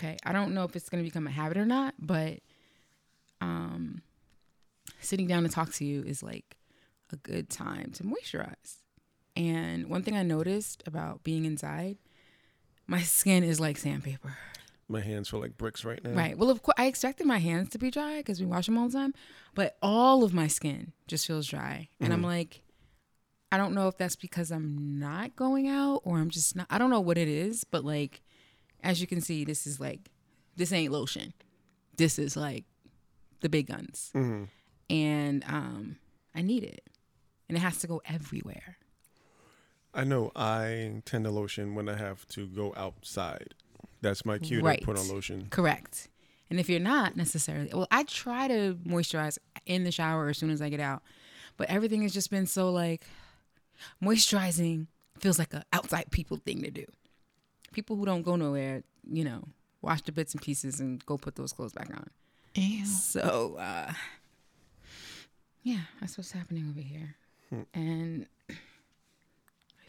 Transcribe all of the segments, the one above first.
okay, I don't know if it's going to become a habit or not, but um, sitting down to talk to you is like a good time to moisturize. And one thing I noticed about being inside, my skin is like sandpaper. My hands feel like bricks right now. Right. Well, of course, I expected my hands to be dry because we wash them all the time, but all of my skin just feels dry. And I'm like, I don't know if that's because I'm not going out or I'm just not, I don't know what it is, but like, as you can see, this is like, this ain't lotion. This is like the big guns. And um, I need it. And it has to go everywhere. I know I tend to lotion when I have to go outside. That's my cue Right. to put on lotion. Correct. And if you're not necessarily, well, I try to moisturize in the shower as soon as I get out, but everything has just been so like moisturizing feels like an outside people thing to do. People who don't go nowhere, you know, wash the bits and pieces and go put those clothes back on. So, uh, yeah, that's what's happening over here. And my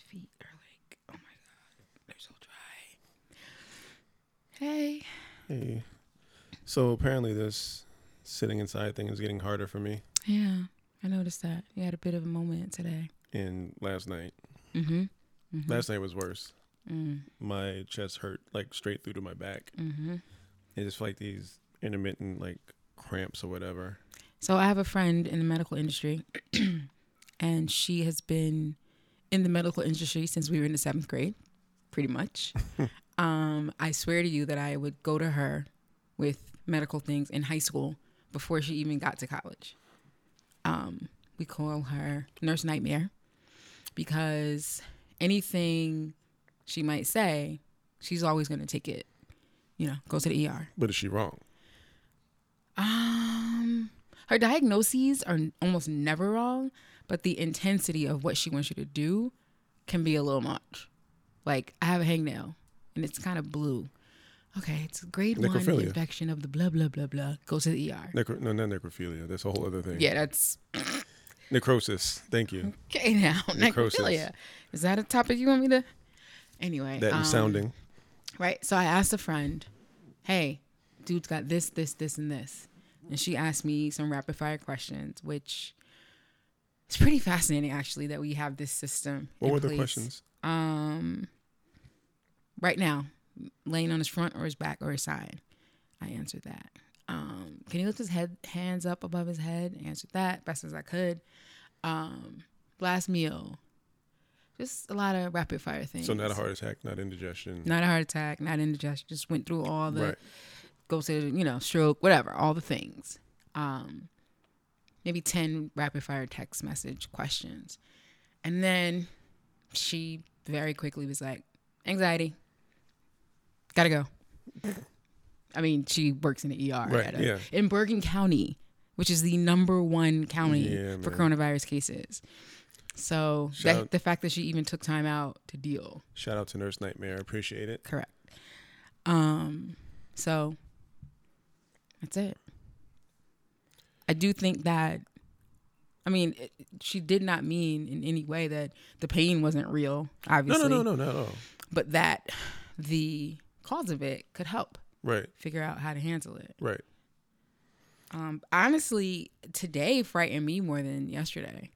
feet are like, oh my God, they're so dry. Hey. Hey. So apparently this sitting inside thing is getting harder for me. Yeah, I noticed that. You had a bit of a moment today. And last night, Mm-hmm. last night was worse. Mm. My chest hurt like straight through to my back. Mm-hmm. It's just like these intermittent like cramps or whatever. So I have a friend in the medical industry, and she has been in the medical industry since we were in the seventh grade, pretty much. um, I swear to you that I would go to her with medical things in high school before she even got to college. Um, we call her Nurse Nightmare because anything she might say, she's always going to take it. You know, go to the ER. But is she wrong? Um, her diagnoses are almost never wrong, but the intensity of what she wants you to do can be a little much. Like I have a hangnail, and it's kind of blue. Okay, it's grade one infection of the blah blah blah blah. Go to the ER. Necro- no, not necrophilia. That's a whole other thing. Yeah, that's Necrosis. Thank you. okay now. Necrosis. Necrophilia. Is that a topic you want me to? Anyway, That um, sounding. Right. So I asked a friend, hey, dude's got this, this, this, and this. And she asked me some rapid fire questions, which is pretty fascinating actually that we have this system. What were the questions? Um right now, laying on his front or his back or his side. I answered that. Um, can he lift his head hands up above his head? I answered that best as I could. Um, last meal. Just a lot of rapid fire things. So not a heart attack, not indigestion. Not a heart attack, not indigestion. Just went through all the Right. go to you know stroke, whatever, all the things. Um, maybe ten rapid fire text message questions, and then she very quickly was like, "Anxiety, gotta go." I mean, she works in the ER Right, at a- yeah. in Bergen County, which is the number one county Yeah, for coronavirus cases. So that, the fact that she even took time out to deal Shout out to Nurse Nightmare. Appreciate it. Correct. Um, so that's it. I do think that, I mean, it, she did not mean in any way that the pain wasn't real, obviously, no, no, no, no, no. but that the cause of it could help Right, figure out how to handle it. right. Um, honestly, today frightened me more than yesterday.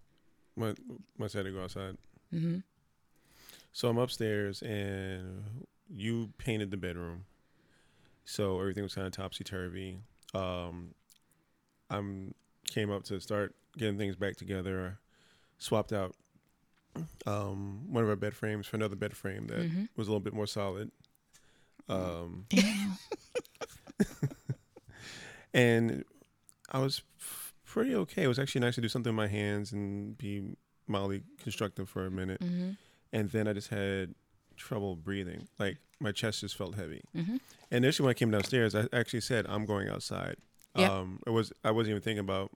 My my had to go outside. hmm So I'm upstairs and you painted the bedroom. So everything was kind of topsy turvy. Um, I'm came up to start getting things back together. Swapped out um, one of our bed frames for another bed frame that Mhm. was a little bit more solid. Um, and I was pretty okay. It was actually nice to do something with my hands and be mildly constructive for a minute. hmm And then I just had trouble breathing. Like my chest just felt heavy. hmm And initially when I came downstairs, I actually said, I'm going outside. Um, it was I wasn't even thinking about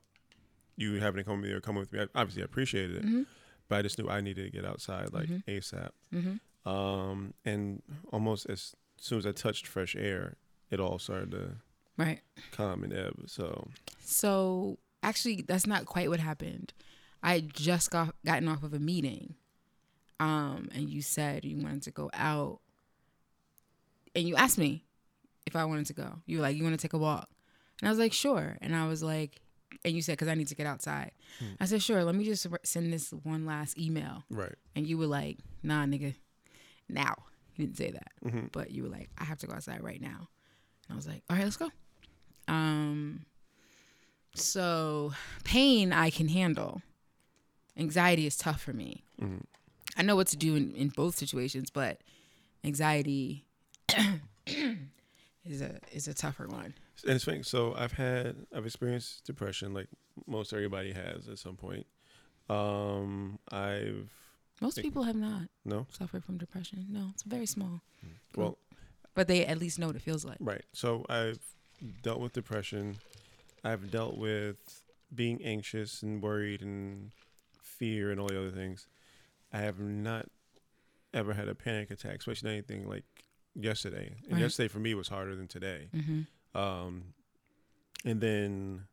you having to come with me or come with me. I, obviously, I appreciated it, hmm but I just knew I needed to get outside like Mhm. ASAP. hmm Um, and almost as soon as I touched fresh air, it all started to Right. calm and ebb. So So actually, that's not quite what happened. I just got gotten off of a meeting, um, and you said you wanted to go out, and you asked me if I wanted to go. You were like, you want to take a walk? And I was like, sure. And I was like, and you said, because I need to get outside. I said, sure, let me just send this one last email. Right. And you were like, nah, nigga, now. You didn't say that. hmm But you were like, I have to go outside right now. And I was like, all right, let's go. Um, so pain I can handle. Anxiety is tough for me. Mhm. I know what to do in, in both situations, but anxiety is a is a tougher one. And it's funny. So I've had I've experienced depression like most everybody has at some point. Um, I've Most Think- people have not no. suffered from depression. No, it's very small. Well, But they at least know what it feels like. right. So I've dealt with depression. I've dealt with being anxious and worried and fear and all the other things. I have not ever had a panic attack, especially anything like yesterday. And Right. yesterday for me was harder than today. hmm Um, and then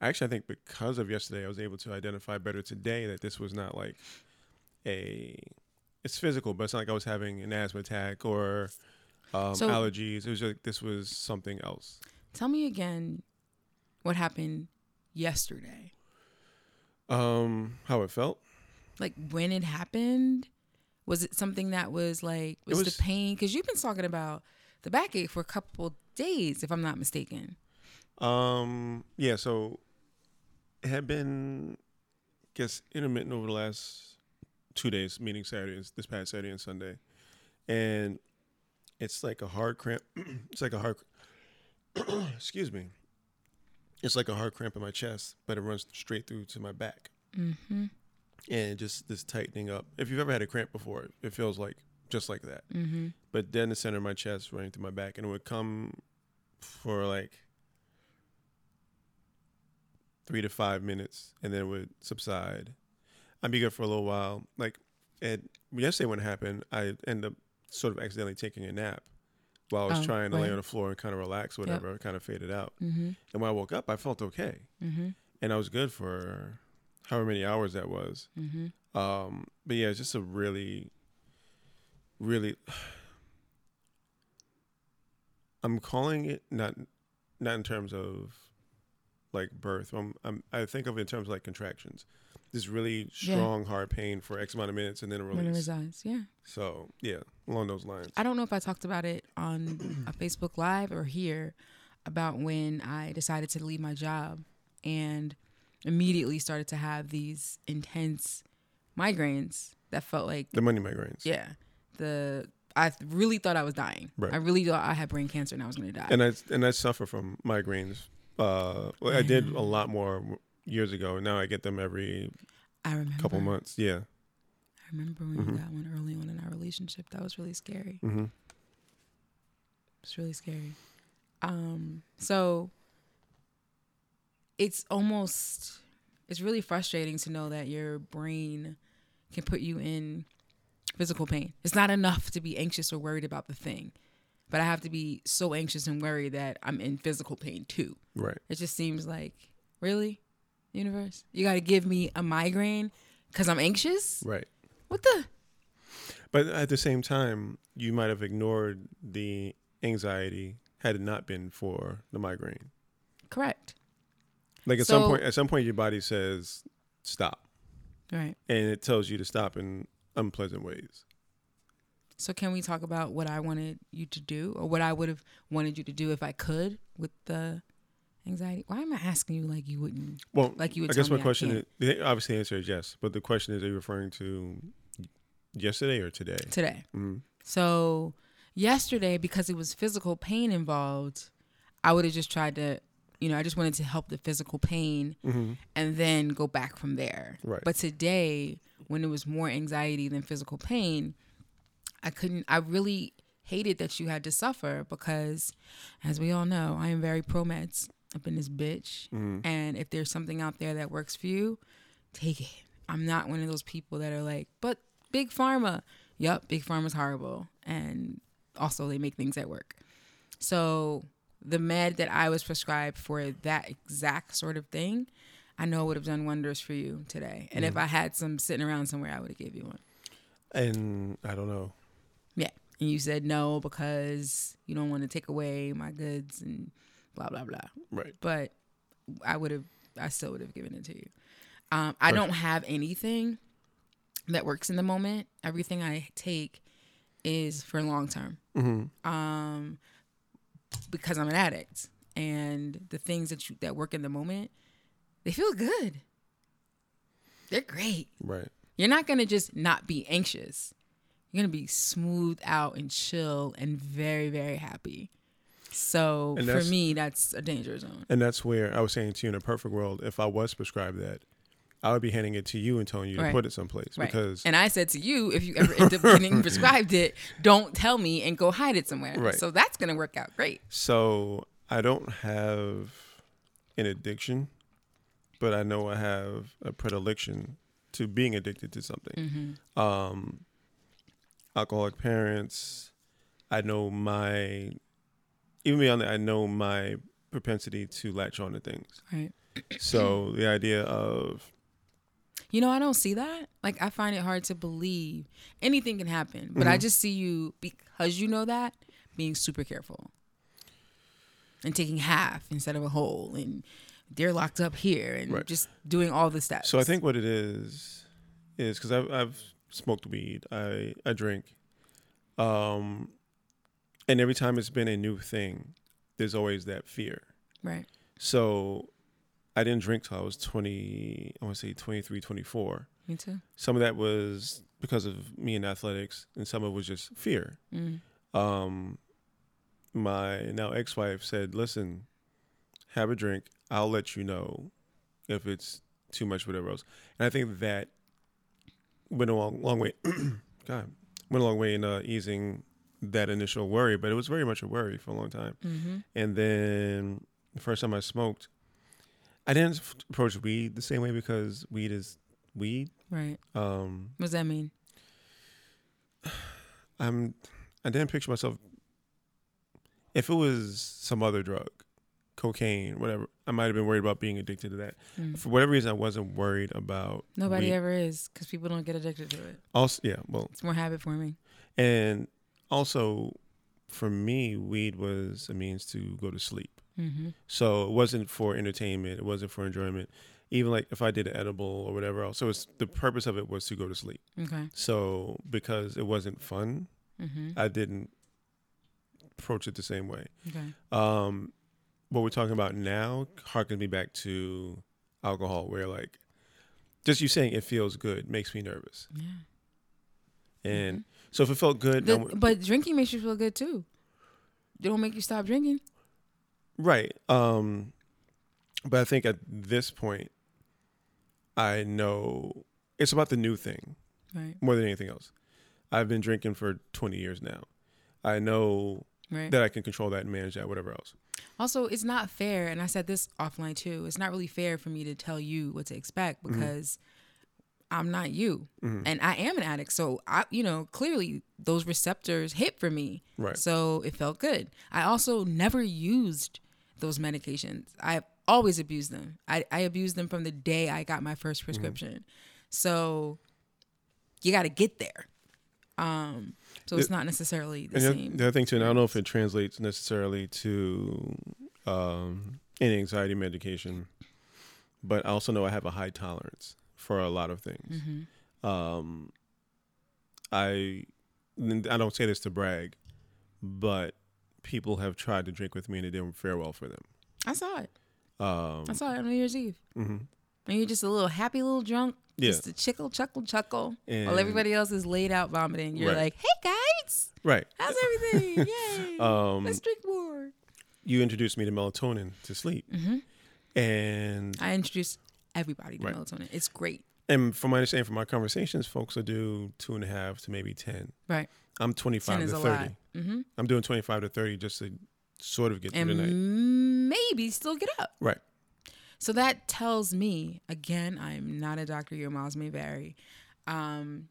actually, I think because of yesterday, I was able to identify better today that this was not like a, it's physical, but it's not like I was having an asthma attack or um, So- allergies. It was like this was something else. Tell me again what happened yesterday. Um, how it felt. like when it happened was it something that was like was, was- the pain because you've been talking about the backache for a couple days if i'm not mistaken Um, yeah, so it had been, I guess, intermittent over the last two days, meaning Saturday, this past Saturday and Sunday, and it's like a hard cramp. it's like a hard, excuse me. It's like a hard cramp in my chest, but it runs straight through to my back, mm-hmm and just this tightening up. If you've ever had a cramp before, it feels like just like that. mm-hmm But then the center of my chest running through my back, and it would come for like three to five minutes, and then it would subside. I'd be good for a little while. Like, it, yesterday when it happened, I ended up sort of accidentally taking a nap while I was Oh, trying to lay on the floor and kind of relax, whatever. It kind of faded out. mm-hmm And when I woke up, I felt okay, mm-hmm and I was good for however many hours that was. mm-hmm Um, but yeah, it's just a really, really. I'm calling it not, not in terms of, like birth. I'm, I'm I think of it in terms of like contractions. This really Yeah. strong, hard pain for X amount of minutes and then a when it release. resides yeah So yeah, along those lines. i don't know if i talked about it on a facebook live or here about when i decided to leave my job and immediately started to have these intense migraines that felt like The money migraines. Yeah. The I really thought I was dying. Right. I really thought I had brain cancer and I was going to die. And I and I suffer from migraines. Uh, I did a lot more years ago. Now I get them every I remember. couple months. Yeah. I remember when Mhm. we got one early on in our relationship. That was really scary. hmm It's really scary. Um. So it's almost it's really frustrating to know that your brain can put you in physical pain. It's not enough to be anxious or worried about the thing, but I have to be so anxious and worried that I'm in physical pain too. Right. It just seems like, really, universe, you got to give me a migraine because I'm anxious. Right. What the? But at the same time, you might have ignored the anxiety had it not been for the migraine. Correct. Like at some point, at some point, your body says stop, Right. and it tells you to stop in unpleasant ways. So can we talk about what I wanted you to do, or what I would have wanted you to do if I could with the anxiety? Why am I asking you like you wouldn't? Well, Like you would I guess my question is the- obviously the answer is yes, but the question is, are you referring to yesterday or today? Today. hmm So yesterday, because it was physical pain involved, I would have just tried to, you know, I just wanted to help the physical pain hmm and then go back from there. Right. But today, when it was more anxiety than physical pain, I couldn't, I really hated that you had to suffer because, as we all know, I am very pro meds up in this bitch. hmm And if there's something out there that works for you, take it. I'm not one of those people that are like, but big pharma. Yup, big pharma's horrible. And also they make things that work. So the med that I was prescribed for that exact sort of thing, I know would have done wonders for you today. And if I had some sitting around somewhere, I would have gave you one. And I don't know. Yeah. and you said no because you don't want to take away my goods and blah blah blah. Right. But I would have, I still would have given it to you. Um, I don't have anything that works in the moment. Everything I take is for long term. Mm-hmm. Um, because I'm an addict, and the things that you that work in the moment, they feel good. They're great. Right. You're not gonna just not be anxious. You're gonna be smooth out and chill and very very happy. So And for me, that's a danger zone. And that's where I was saying to you in a perfect world, if I was prescribed that, I would be handing it to you and telling you Right. to put it someplace Right. because and I said to you, if you ever end up getting prescribed it, don't tell me and go hide it somewhere. Right. So that's gonna work out great. so I don't have an addiction, but I know I have a predilection to being addicted to something. Mm-hmm. Um, alcoholic parents. I know my even beyond that, I know my propensity to latch on to things. Right. So the idea of You know, I don't see that. Like, I find it hard to believe anything can happen, but I Mhm. just see you because you know that being super careful and taking half instead of a whole, and they're locked up here, and Right. just doing all the steps. So I think what it is is because I've, I've smoked weed, I I drink, um, and every time it's been a new thing, there's always that fear. right, So I didn't drink till I was 20, I want to say 23, 24. me too. Some of that was because of me in athletics, and some of it was just fear. Mm. Um, my now ex-wife said, "Listen, have a drink. I'll let you know if it's too much, whatever else." And I think that went a long, long way. God, went a long way in uh, easing that initial worry, but it was very much a worry for a long time. hmm And then the first time I smoked, I didn't approach weed the same way because weed is weed. Right. Um, What does that mean? I'm I didn't picture myself if it was some other drug, cocaine, whatever, I might have been worried about being addicted to that. Mm. For whatever reason I wasn't worried about Nobody weed. ever is because people don't get addicted to it. Also yeah, well It's more habit forming. and also for me, weed was a means to go to sleep. hmm So it wasn't for entertainment, it wasn't for enjoyment. Even like if I did an edible or whatever else. So it's the purpose of it was to go to sleep. Okay. So because it wasn't fun, hmm I didn't approach it the same way. Okay. Um, what we're talking about now harkens me back to alcohol, where like just you saying it feels good makes me nervous, Yeah. and so if it felt good, The- but drinking makes you feel good too. It don't make you stop drinking. right? Um, but I think at this point, I know it's about the new thing Right. more than anything else. I've been drinking for 20 years now. I know Right. that I can control that and manage that, whatever else. Also, it's not fair, and I said this offline too. It's not really fair for me to tell you what to expect Mm-hmm. I'm not you, Mhm. and I am an addict. So I, you know, clearly those receptors hit for me. Right. So it felt good. I also never used those medications. I've always abused them. I, I abused them from the day I got my first prescription. So you got to get there. Um, so it's not necessarily the same. the other thing too, and I don't know if it translates necessarily to um, any anxiety medication, but I also know I have a high tolerance for a lot of things. hmm Um, I I don't say this to brag, but people have tried to drink with me and it didn't fare well for them. I saw it. Um, I saw it on New Year's Eve. mhm. And you're just a little happy little drunk, Yeah, just a chickle, chuckle, chuckle, and, while everybody else is laid out vomiting. You're Right. like, "Hey guys, right. how's everything? Yay! Um, Let's drink more." you introduced me to melatonin to sleep, hmm and I introduced everybody to Right. melatonin. It's great. and from my understanding from my conversations, folks will do two and a half to maybe ten. Right. I'm 25 to 30. lot. hmm I'm doing 25 to 30 just to sort of get through the night. Maybe still get up. Right. So that tells me again, I'm not a doctor. Your miles may vary. Um,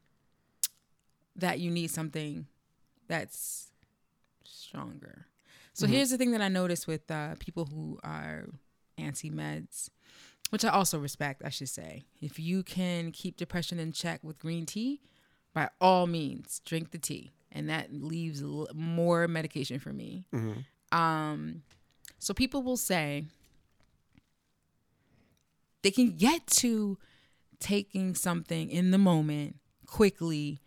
that you need something that's stronger. So Mhm. here's the thing that I noticed with uh, people who are anti meds, which I also respect. I should say, if you can keep depression in check with green tea, by all means, drink the tea and that leaves l- more medication for me. Mm-hmm. Um, so people will say they can get to taking something in the moment quickly.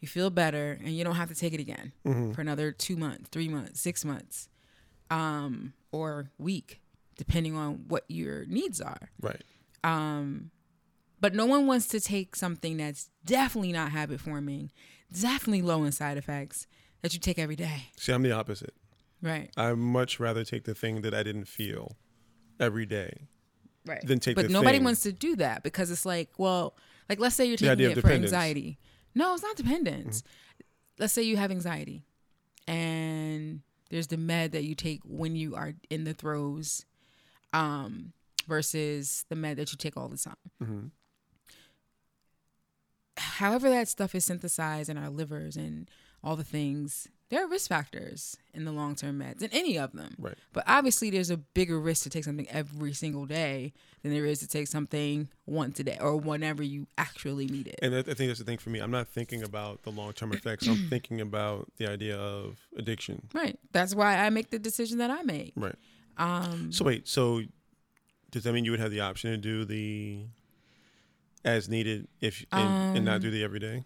You feel better, and you don't have to take it again Mm-hmm. for another two months, three months, six months, um, or week, depending on what your needs are. Right. Um, but no one wants to take something that's definitely not habit forming, definitely low in side effects that you take every day. See, I'm the opposite. Right. I much rather take the thing that I didn't feel every day Right. than take but nobody thing. wants to do that because it's like, well, like let's say you're taking it for anxiety. No, it's not dependence. Mm-hmm. Let's say you have anxiety and there's the med that you take when you are in the throes um versus the med that you take all the time. Mhm. However that stuff is synthesized in our livers and all the things, there are risk factors in the long-term meds in any of them. Right. But obviously, there's a bigger risk to take something every single day than there is to take something once a day or whenever you actually need it. And I I think that's the thing for me. I'm not thinking about the long term effects. I'm thinking about the idea of addiction. right. That's why I make the decision that I make. Right. Um, So wait. So does that mean you would have the option to do the as needed if and, and not Um, do the everyday?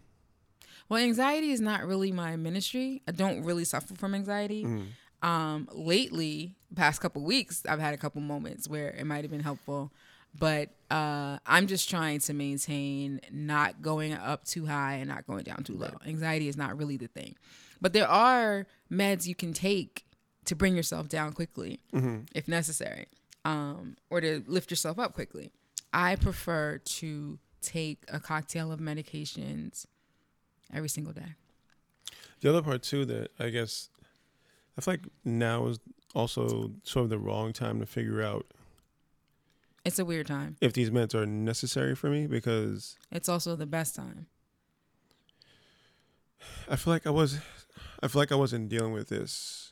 well, anxiety is not really my ministry. I don't really suffer from anxiety. Mm. Um, lately, past couple weeks, I've had a couple moments where it might have been helpful, but uh, I'm just trying to maintain not going up too high and not going down too low. Anxiety is not really the thing, but there are meds you can take to bring yourself down quickly Mm-hmm. if necessary, um, or to lift yourself up quickly. I prefer to take a cocktail of medications every single day. The other part too that I guess I feel like now is also sort of the wrong time to figure out It's a weird time. if these meds are necessary for me because It's also the best time. I feel like I was I feel like I wasn't dealing with this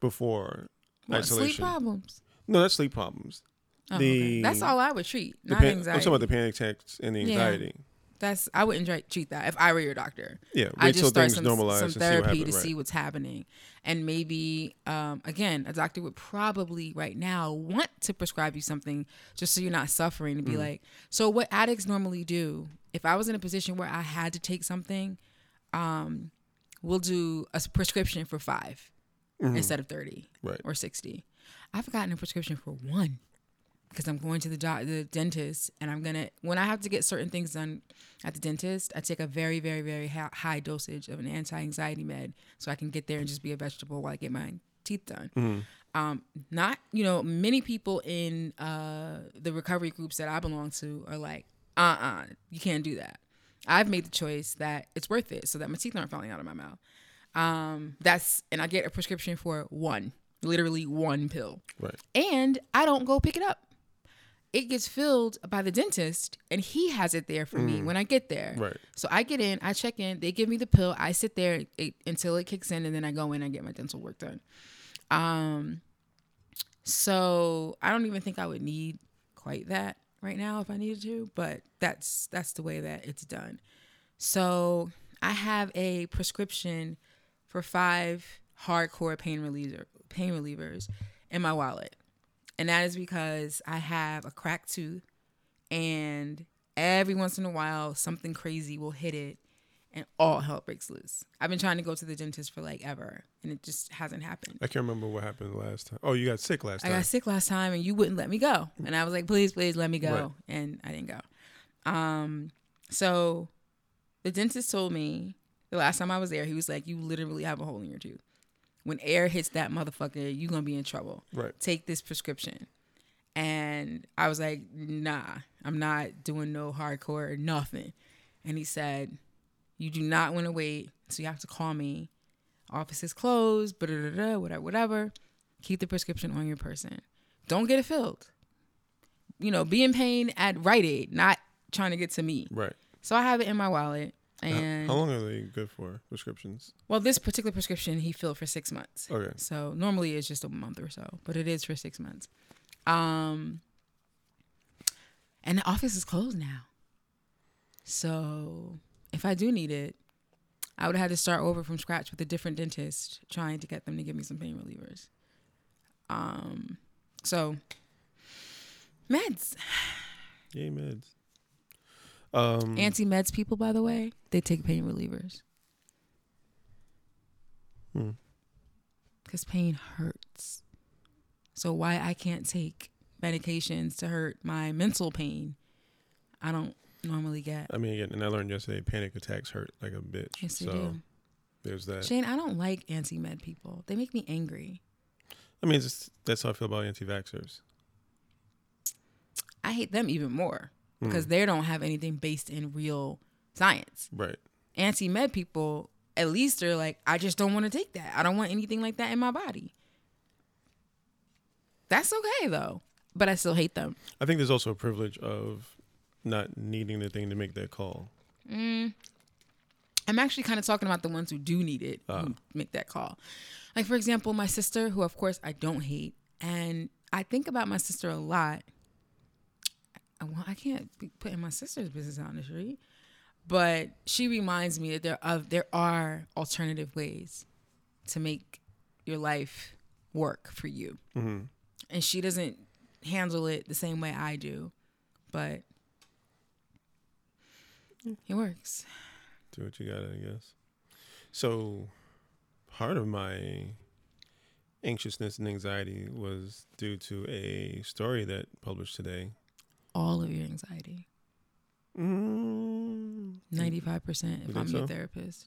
before What, sleep problems. No, that's sleep problems. Oh, The- okay. That's all I would treat, not pan- anxiety. I'm talking about the panic attacks and the Yeah. anxiety. That's I wouldn't try- treat that if I were your doctor. Yeah, wait I till just start things some, some see therapy happens. to Right. see what's happening, and maybe um, again, a doctor would probably right now want to prescribe you something just so you're not suffering. To be Mm. like, so what addicts normally do? If I was in a position where I had to take something, um, we'll do a prescription for 5 Mhm. instead of thirty Right. or sixty. I've gotten a prescription for one because I'm going to the doc- the dentist and I'm gonna when I have to get certain things done at the dentist, I take a very very very ha- high dosage of an anti-anxiety med so I can get there and just be a vegetable while I get my teeth done. Mhm. Um, not you know many people in uh, the recovery groups that I belong to are like, uh uh you can't do that. I've made the choice that it's worth it so that my teeth aren't falling out of my mouth. Um, that's and I get a prescription for one, literally one pill Right. and I don't go pick it up. It gets filled by the dentist, and he has it there for me when I get there. Right. So I get in, I check in, they give me the pill, I sit there it, until it kicks in, and then I go in and get my dental work done. Um, so I don't even think I would need quite that right now if I needed to, but that's that's the way that it's done. So I have a prescription for five hardcore pain reliever pain relievers in my wallet. And that is because I have a cracked tooth and every once in a while something crazy will hit it and all hell breaks loose. I've been trying to go to the dentist for like ever and it just hasn't happened. I can't remember what happened last time. Oh, you got sick last time. I got sick last time and you wouldn't let me go. And I was like, please, please let me go. Right. And I didn't go. Um, so the dentist told me the last time I was there, he was like, you literally have a hole in your tooth. When air hits that motherfucker, you're going to be in trouble. Right. Take this prescription. And I was like, nah, I'm not doing no hardcore or nothing. And he said, you do not want to wait. So you have to call me. Office is closed, blah, blah, blah, whatever, whatever. Keep the prescription on your person. Don't get it filled. You know, be in pain at Rite Aid, not trying to get to me. Right. So I have it in my wallet. How- How long are they good for prescriptions? well, this particular prescription he filled for six months. Okay. So normally it's just a month or so, but it is for six months. Um, and the office is closed now. So if I do need it, I would have had to start over from scratch with a different dentist, trying to get them to give me some pain relievers. Um, so meds, Yay, meds. Um, anti meds people, by the way, they take pain relievers hmm. because pain hurts. So why I can't take medications to hurt my mental pain, I don't normally get. I mean, again, and I learned yesterday, panic attacks hurt like a bitch. Yes, they so do. there's that. Shane, I don't like anti med people. They make me angry. I mean, it's just, that's how I feel about anti-vaxxers. I hate them even more Because they don't have anything based in real science. Right. Anti med people, at least they're like, I just don't want to take that. I don't want anything like that in my body. That's okay though, but I still hate them. I think there's also a privilege of not needing the thing to make that call. Mm. I'm actually kind of talking about the ones who do need it, Ah. who make that call. Like for example, my sister, who of course I don't hate, and I think about my sister a lot. I, well, I can't be putting my sister's business out on the street, but she reminds me that there of there are alternative ways to make your life work for you, hmm and she doesn't handle it the same way I do, but it works. Do what you gotta, I guess. So, part of my anxiousness and anxiety was due to a story that published today. All of your anxiety. Mm, 95% if think I'm your so? therapist.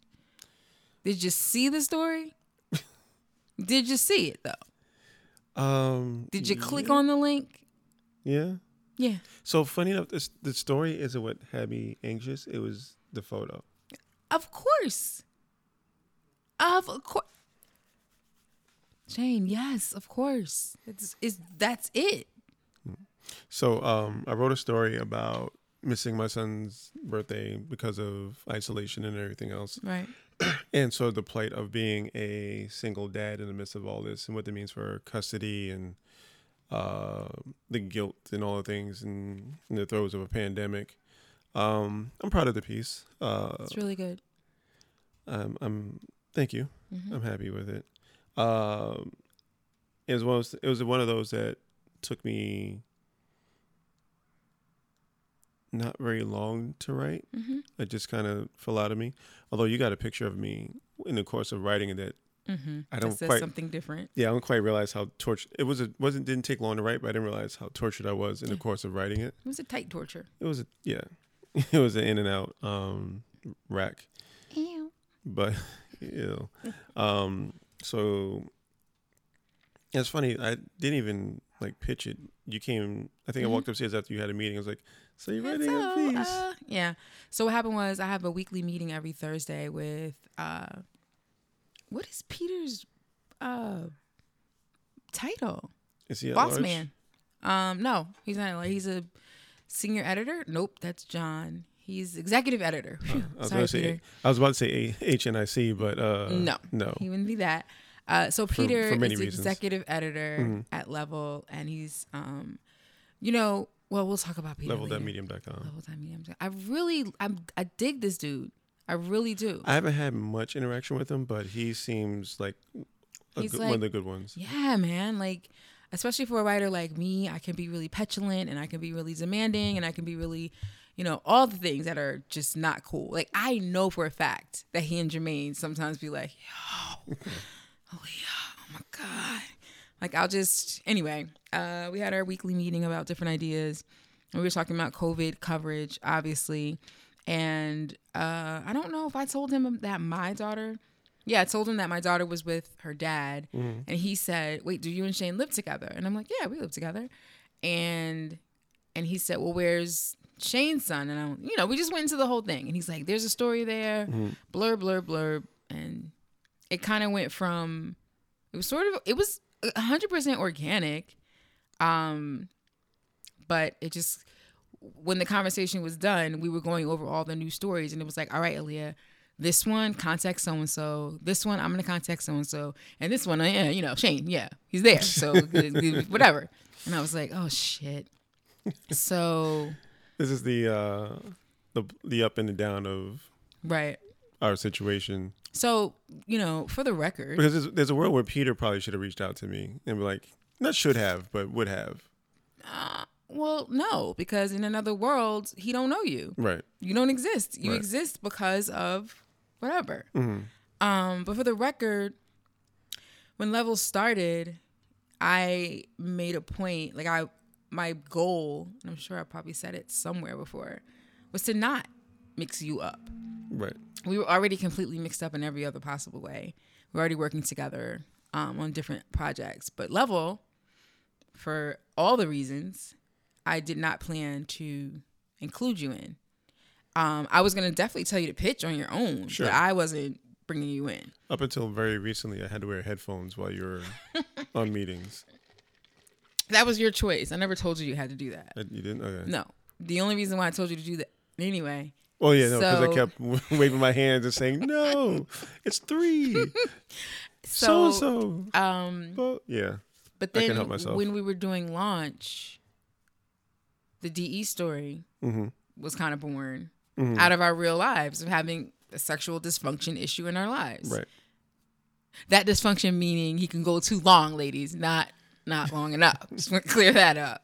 Did you see the story? Did you see it though? Um, Did you click on the link? Yeah. Yeah. So funny enough, this the story isn't what had me anxious. It was the photo. Of course. Of course. Jane, yes, of course. It's, it's that's it. So um, I wrote a story about missing my son's birthday because of isolation and everything else. Right. And so the plight of being a single dad in the midst of all this and what that means for custody and uh, the guilt and all the things and in the throes of a pandemic. Um, I'm proud of the piece. Uh, It's really good. I'm, I'm thank you. Mhm. I'm happy with it. Um, it was one of, those- it was one of those that took me not very long to write. Mhm. It just kind of fell out of me. Although you got a picture of me in the course of writing it that Mhm. I don't quite- something different. yeah, I don't quite realize how tortured it was. It wasn't didn't take long to write, but I didn't realize how tortured I was in the course of writing it. It was a tight torture. It was a yeah, it was an in and out um, rack. Ew. but ew. Um, so it's funny. I didn't even like pitch it. You came. I think Mhm. I walked upstairs after you had a meeting. I was like, "So you writing a So, piece?" uh, yeah. So what happened was I have a weekly meeting every Thursday with uh what is Peter's uh title? Is he Boss large? man. Um no, he's not like he's a senior editor. Nope, that's John. He's executive editor. Phew, I was Sorry, say. I was about to say H N I C, but uh, No. no. He wouldn't be that. Uh, so Peter for many is reasons. executive editor Mhm. at Level, and he's, um, you know, well, we'll talk about Peter Level later. that medium.com. Level that medium. I really, I'm, I dig this dude. I really do. I haven't had much interaction with him, but he seems like a good, like- one of the good ones. Yeah, man. Like, especially for a writer like me, I can be really petulant and I can be really demanding and I can be really, you know, all the things that are just not cool. Like, I know for a fact that he and Jermaine sometimes be like, yo, oh yeah, oh my God. Like, I'll just, anyway, uh, we had our weekly meeting about different ideas. And we were talking about COVID coverage, obviously. And uh, I don't know if I told him that my daughter, yeah, I told him that my daughter was with her dad. Mhm. And he said, "Wait, do you and Shane live together?" And I'm like, "Yeah, we live together." And and he said, "Well, where's Shane's son?" And I, you know, we just went into the whole thing. And he's like, "There's a story there, Mhm. blur, blur, blur." And it kind of went from it was sort of it was 100 percent organic, um, but it just when the conversation was done, we were going over all the new stories, and it was like, "All right, Aaliyah." This one, contact so and so. This one, I'm gonna contact so and so. And this one, yeah, you know, Shane, yeah, he's there. So whatever. And I was like, oh shit. So This is the uh, the the up and the down of right, our situation So, you know, for the record, because there's, there's a world where Peter probably should have reached out to me and be like, not should have, but would have. uh, well, no, because in another world, he don't know you. Right. You don't exist. You Right. exist because of whatever. hmm Um, but for the record, when levels started, I made a point, like I my goal, and I'm sure I probably said it somewhere before, was to not mix you up. Right. We were already completely mixed up in every other possible way. We're already working together um, on different projects. But level, for all the reasons, I did not plan to include you in. Um, I was gonna definitely tell you to pitch on your own, Sure. but I wasn't bringing you in. Up until very recently, I had to wear headphones while you were on meetings. That was your choice. I never told you you had to do that. You didn't? Okay. No. The only reason why I told you to do that anyway. Oh yeah, no, because I kept waving my hands and saying, "No, it's three. So So, so." um, Well, yeah. but then when we were doing launch, the DE story Mm-hmm. was kind of born Mhm. out of our real lives of having a sexual dysfunction issue in our lives. Right. That dysfunction meaning he can go too long, ladies, not not long enough. Just want to clear that up.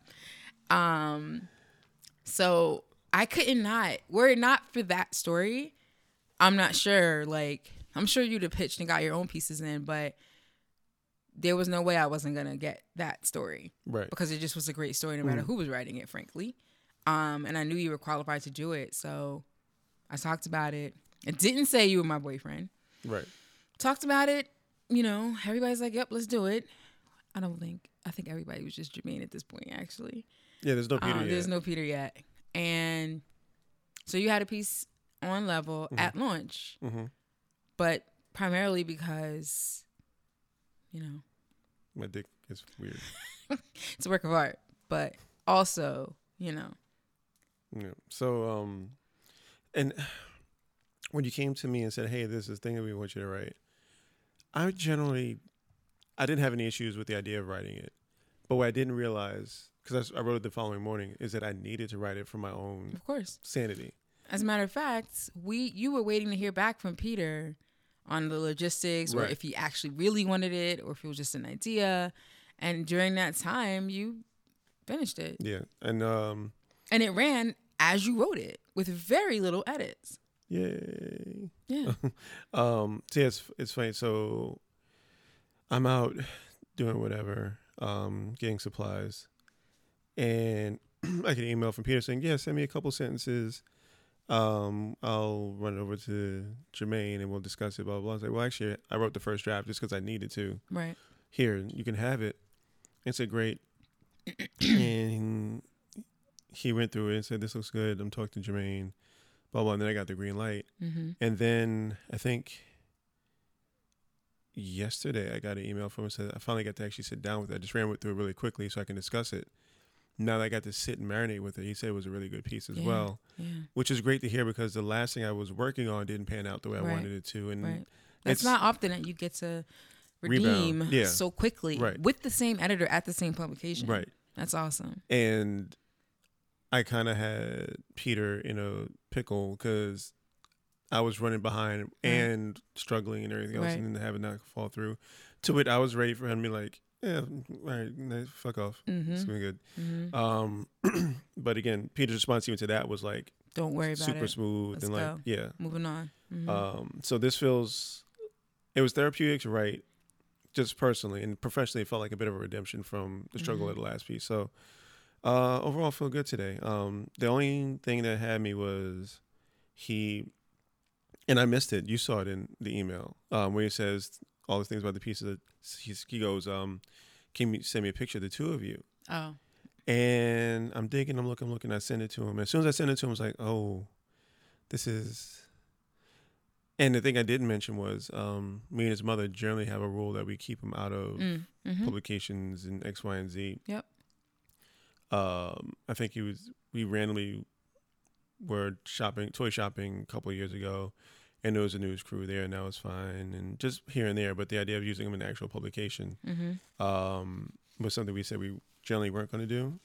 Um, so I couldn't not were it not for that story, I'm not sure. Like I'm sure you'd have pitched and got your own pieces in, but there was no way I wasn't gonna get that story Right. because it just was a great story no matter who was writing it, frankly. Um, and I knew you were qualified to do it, so I talked about it. It didn't say you were my boyfriend. Right. Talked about it. You know, everybody's like, "Yep, let's do it." I don't think. I think everybody was just Jermaine at this point, actually. Yeah. There's no Peter Um, yet. there's no Peter yet, and so you had a piece on level at launch, Mhm. but primarily because, you know, My dick is weird. it's a work of art, but also, you know, Yeah. So, um, and when you came to me and said, "Hey, this is the thing that we want you to write," I generally, I didn't have any issues with the idea of writing it, but what I didn't realize, because I, I wrote it the following morning, is that I needed to write it for my own of course. sanity. As a matter of fact, we you were waiting to hear back from Peter on the logistics or if he actually really wanted it or if it was just an idea. And during that time, you finished it. Yeah, and um, And it ran as you wrote it with very little edits. yay. Yeah. Um, so yeah, it's it's funny. So I'm out doing whatever, um, getting supplies, and I get an email from Peter saying, "Yeah, send me a couple sentences. Um, I'll run it over to Jermaine and we'll discuss it." Blah blah. blah. I was like, "Well, actually, I wrote the first draft just because I needed to. right. Here, you can have it." It's a "Great," and he went through it and said, "This looks good." I'm talking to Jermaine. Blah blah. And then I got the green light. Mm-hmm. And then I think yesterday I got an email from him and said I finally got to actually sit down with it. I just ran through it really quickly so I can discuss it. Now that I got to sit and marinate with it, he said it was a really good piece as Yeah. well, Yeah. which is great to hear because the last thing I was working on didn't pan out the way I wanted it to, and Right. It's not often that you get to redeem Yeah. so quickly Right. with the same editor at the same publication. right. That's awesome. And I kind of had Peter in a pickle because I was running behind and struggling and everything else, Right. and then having that fall through. To it, I was ready for him to be like, "Yeah, all right, no, fuck off, Mm-hmm. it's been good." mm-hmm. Um, but again, Peter's response even to that was like Don't worry about super it. Super smooth Let's and like, yeah. Moving on. Mhm. Um, so this feels, it was therapeutic right? just personally and professionally. It felt like a bit of a redemption from the struggle Mhm. of the last piece. So uh, overall, I feel good today. Um, the only thing that had me was he, and I missed it. You saw it in the email um, where he says all the things about the pieces. He's, he goes, um, "Can you send me a picture of the two of you?" oh. And I'm digging, I'm looking, I'm looking. I send it to him. As soon as I send it to him, I was like, oh, this is. And the thing I didn't mention was um, me and his mother generally have a rule that we keep him out of Mm. hmm publications and X, Y, and Z. Yep. Um, I think he was. We randomly were shopping, toy shopping, a couple of years ago, and there was a news crew there, and that was fine, and just here and there. But the idea of using them in actual publication hmm um, was something we said we generally weren't going to do.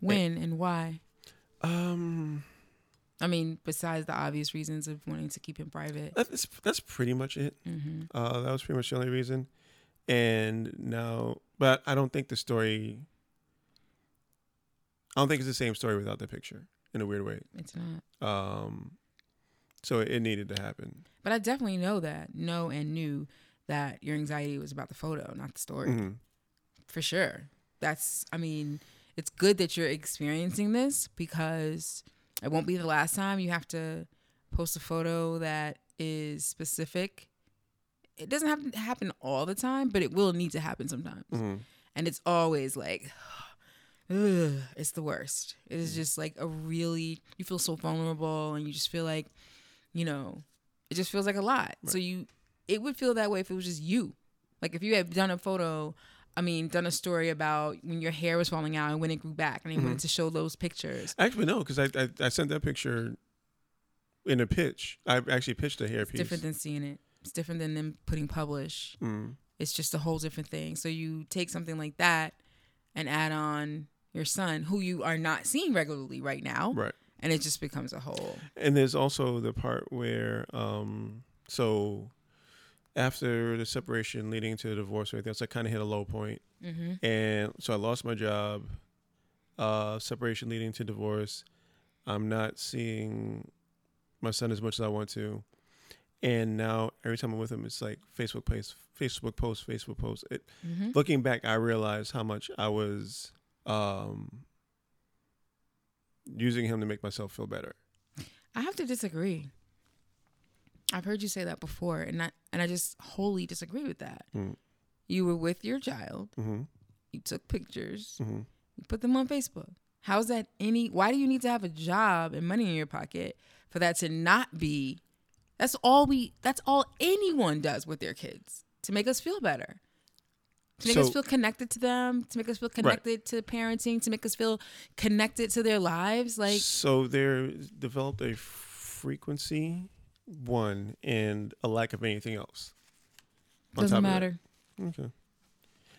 When and why? Um, I mean, besides the obvious reasons of wanting to keep him private. That's that's pretty much it. hmm Uh, that was pretty much the only reason. And now, but I don't think the story. I don't think it's the same story without the picture in a weird way. It's not. Um, so it needed to happen. But I definitely know that, know and knew that your anxiety was about the photo, not the story. Mhm. For sure. That's, I mean, it's good that you're experiencing this because it won't be the last time you have to post a photo that is specific. It doesn't have to happen all the time, but it will need to happen sometimes. Mhm. And it's always like, ugh, it's the worst. It is just like a really, you feel so vulnerable and you just feel like, you know, it just feels like a lot. So you, it would feel that way if it was just you. Like if you had done a photo, I mean, done a story about when your hair was falling out and when it grew back and you wanted to show those pictures. Actually, no, because I, I I sent that picture in a pitch. I actually pitched a hairpiece. Different than seeing it. It's different than them putting publish. Mm. It's just a whole different thing. So you take something like that and add on your son, who you are not seeing regularly right now, Right. And it just becomes a whole. And there's also the part where, um, so after the separation leading to the divorce, right? That's I kind of hit a low point, Mm-hmm. and so I lost my job. Uh, separation leading to divorce. I'm not seeing my son as much as I want to, and now every time I'm with him, it's like Facebook post, Facebook post, Facebook post. It, Mm-hmm. looking back, I realized how much I was um, using him to make myself feel better. I have to disagree. I've heard you say that before, and I and I just wholly disagree with that. Mm. You were with your child. Mm-hmm. You took pictures. Mm-hmm. You put them on Facebook. How's that any? Why do you need to have a job and money in your pocket for that to not be? That's all we. That's all anyone does with their kids to make us feel better. To make us feel connected to them, to make us feel connected to parenting, to make us feel connected to their lives. Like, so they're developed a frequency one and a lack of anything else. doesn't top of that. matter. Okay.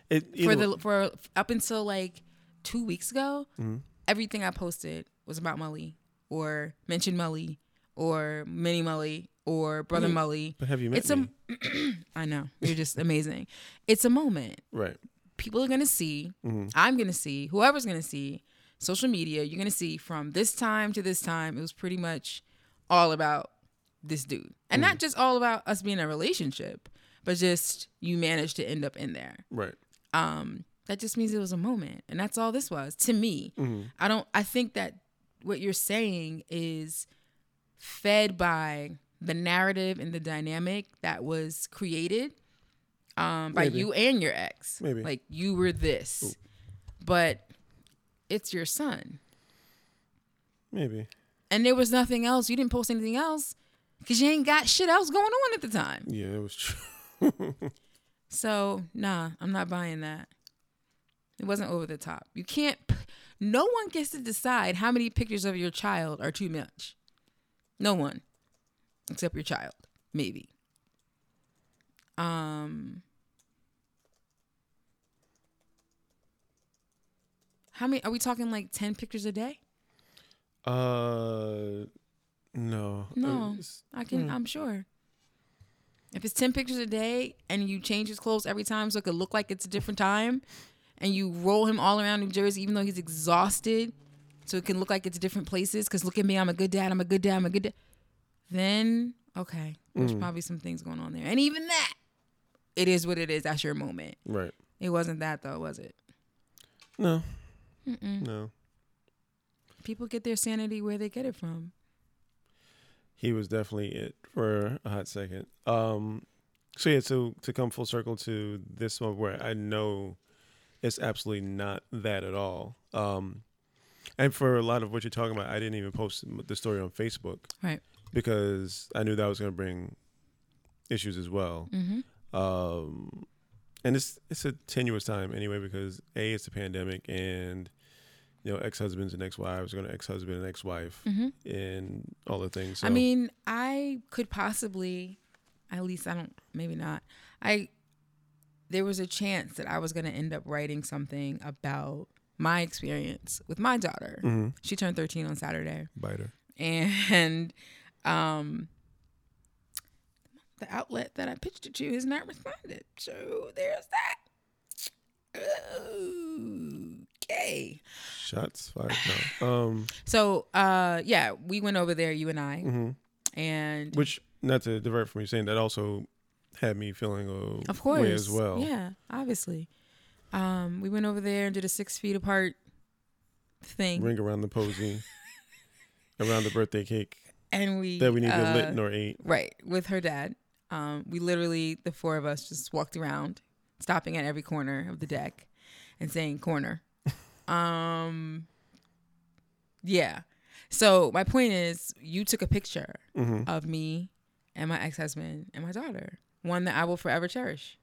It for the for up until like two weeks ago, Mhm. everything I posted was about Molly or mentioned Molly or Mini Mully or Brother Mm. Mully. But have you met It's me? a I know you're just amazing. It's a moment. right. People are gonna see. hmm I'm gonna see. Whoever's gonna see. Social media. You're gonna see from this time to this time. It was pretty much all about this dude, and not just all about us being in a relationship, but just you managed to end up in there Right. um that just means it was a moment and that's all this was to me hmm i don't i think that what you're saying is fed by the narrative and the dynamic that was created um by Maybe. you and your ex Maybe. like you were this but it's your son Maybe. and there was nothing else you didn't post anything else because you ain't got shit else going on at the time Yeah, it was true. So, nah, I'm not buying that. It wasn't over the top. You can't, no one gets to decide how many pictures of your child are too much. No one, except your child, maybe. Um, how many are we talking like 10 pictures a day? Uh, no. No. It's- I can, Hmm. I'm sure. If it's 10 pictures a day and you change his clothes every time so it could look like it's a different time and you roll him all around New Jersey even though he's exhausted so it can look like it's different places because look at me, I'm a good dad, I'm a good dad, I'm a good dad. Then, okay, there's Mm. probably some things going on there. And even that, it is what it is. That's your moment. right. It wasn't that though, was it? No. Mm-mm. No. People get their sanity where they get it from. He was definitely it for a hot second. Um, so yeah, so to come full circle to this one where I know it's absolutely not that at all. Um, and for a lot of what you're talking about, I didn't even post the story on Facebook, Right. Because I knew that was going to bring issues as well. Mm-hmm. Um, and it's it's a tenuous time anyway because a it's a pandemic and you know ex husbands and ex wives are going to ex husband and ex wife Mm-hmm. and all the things. So, I mean, I could possibly, at least I don't, maybe not. I, there was a chance that I was going to end up writing something about my experience with my daughter. Mhm. She turned 13 on Saturday. biter. and um, the outlet that I pitched it to has not responded. So there's that. Okay. Shots fired. No. Um, So uh, yeah, we went over there, you and I, mhm. and Which, not to divert from you saying that, also had me feeling a of course way as well. Yeah, obviously. Um, we went over there and did a six feet apart thing, Ring around the posy, around the birthday cake and we that we neither uh, lit nor ate. Right, with her dad. Um, we literally, the four of us, just walked around, stopping at every corner of the deck and saying corner. um, yeah. So my point is, you took a picture hmm of me and my ex-husband and my daughter, one that I will forever cherish,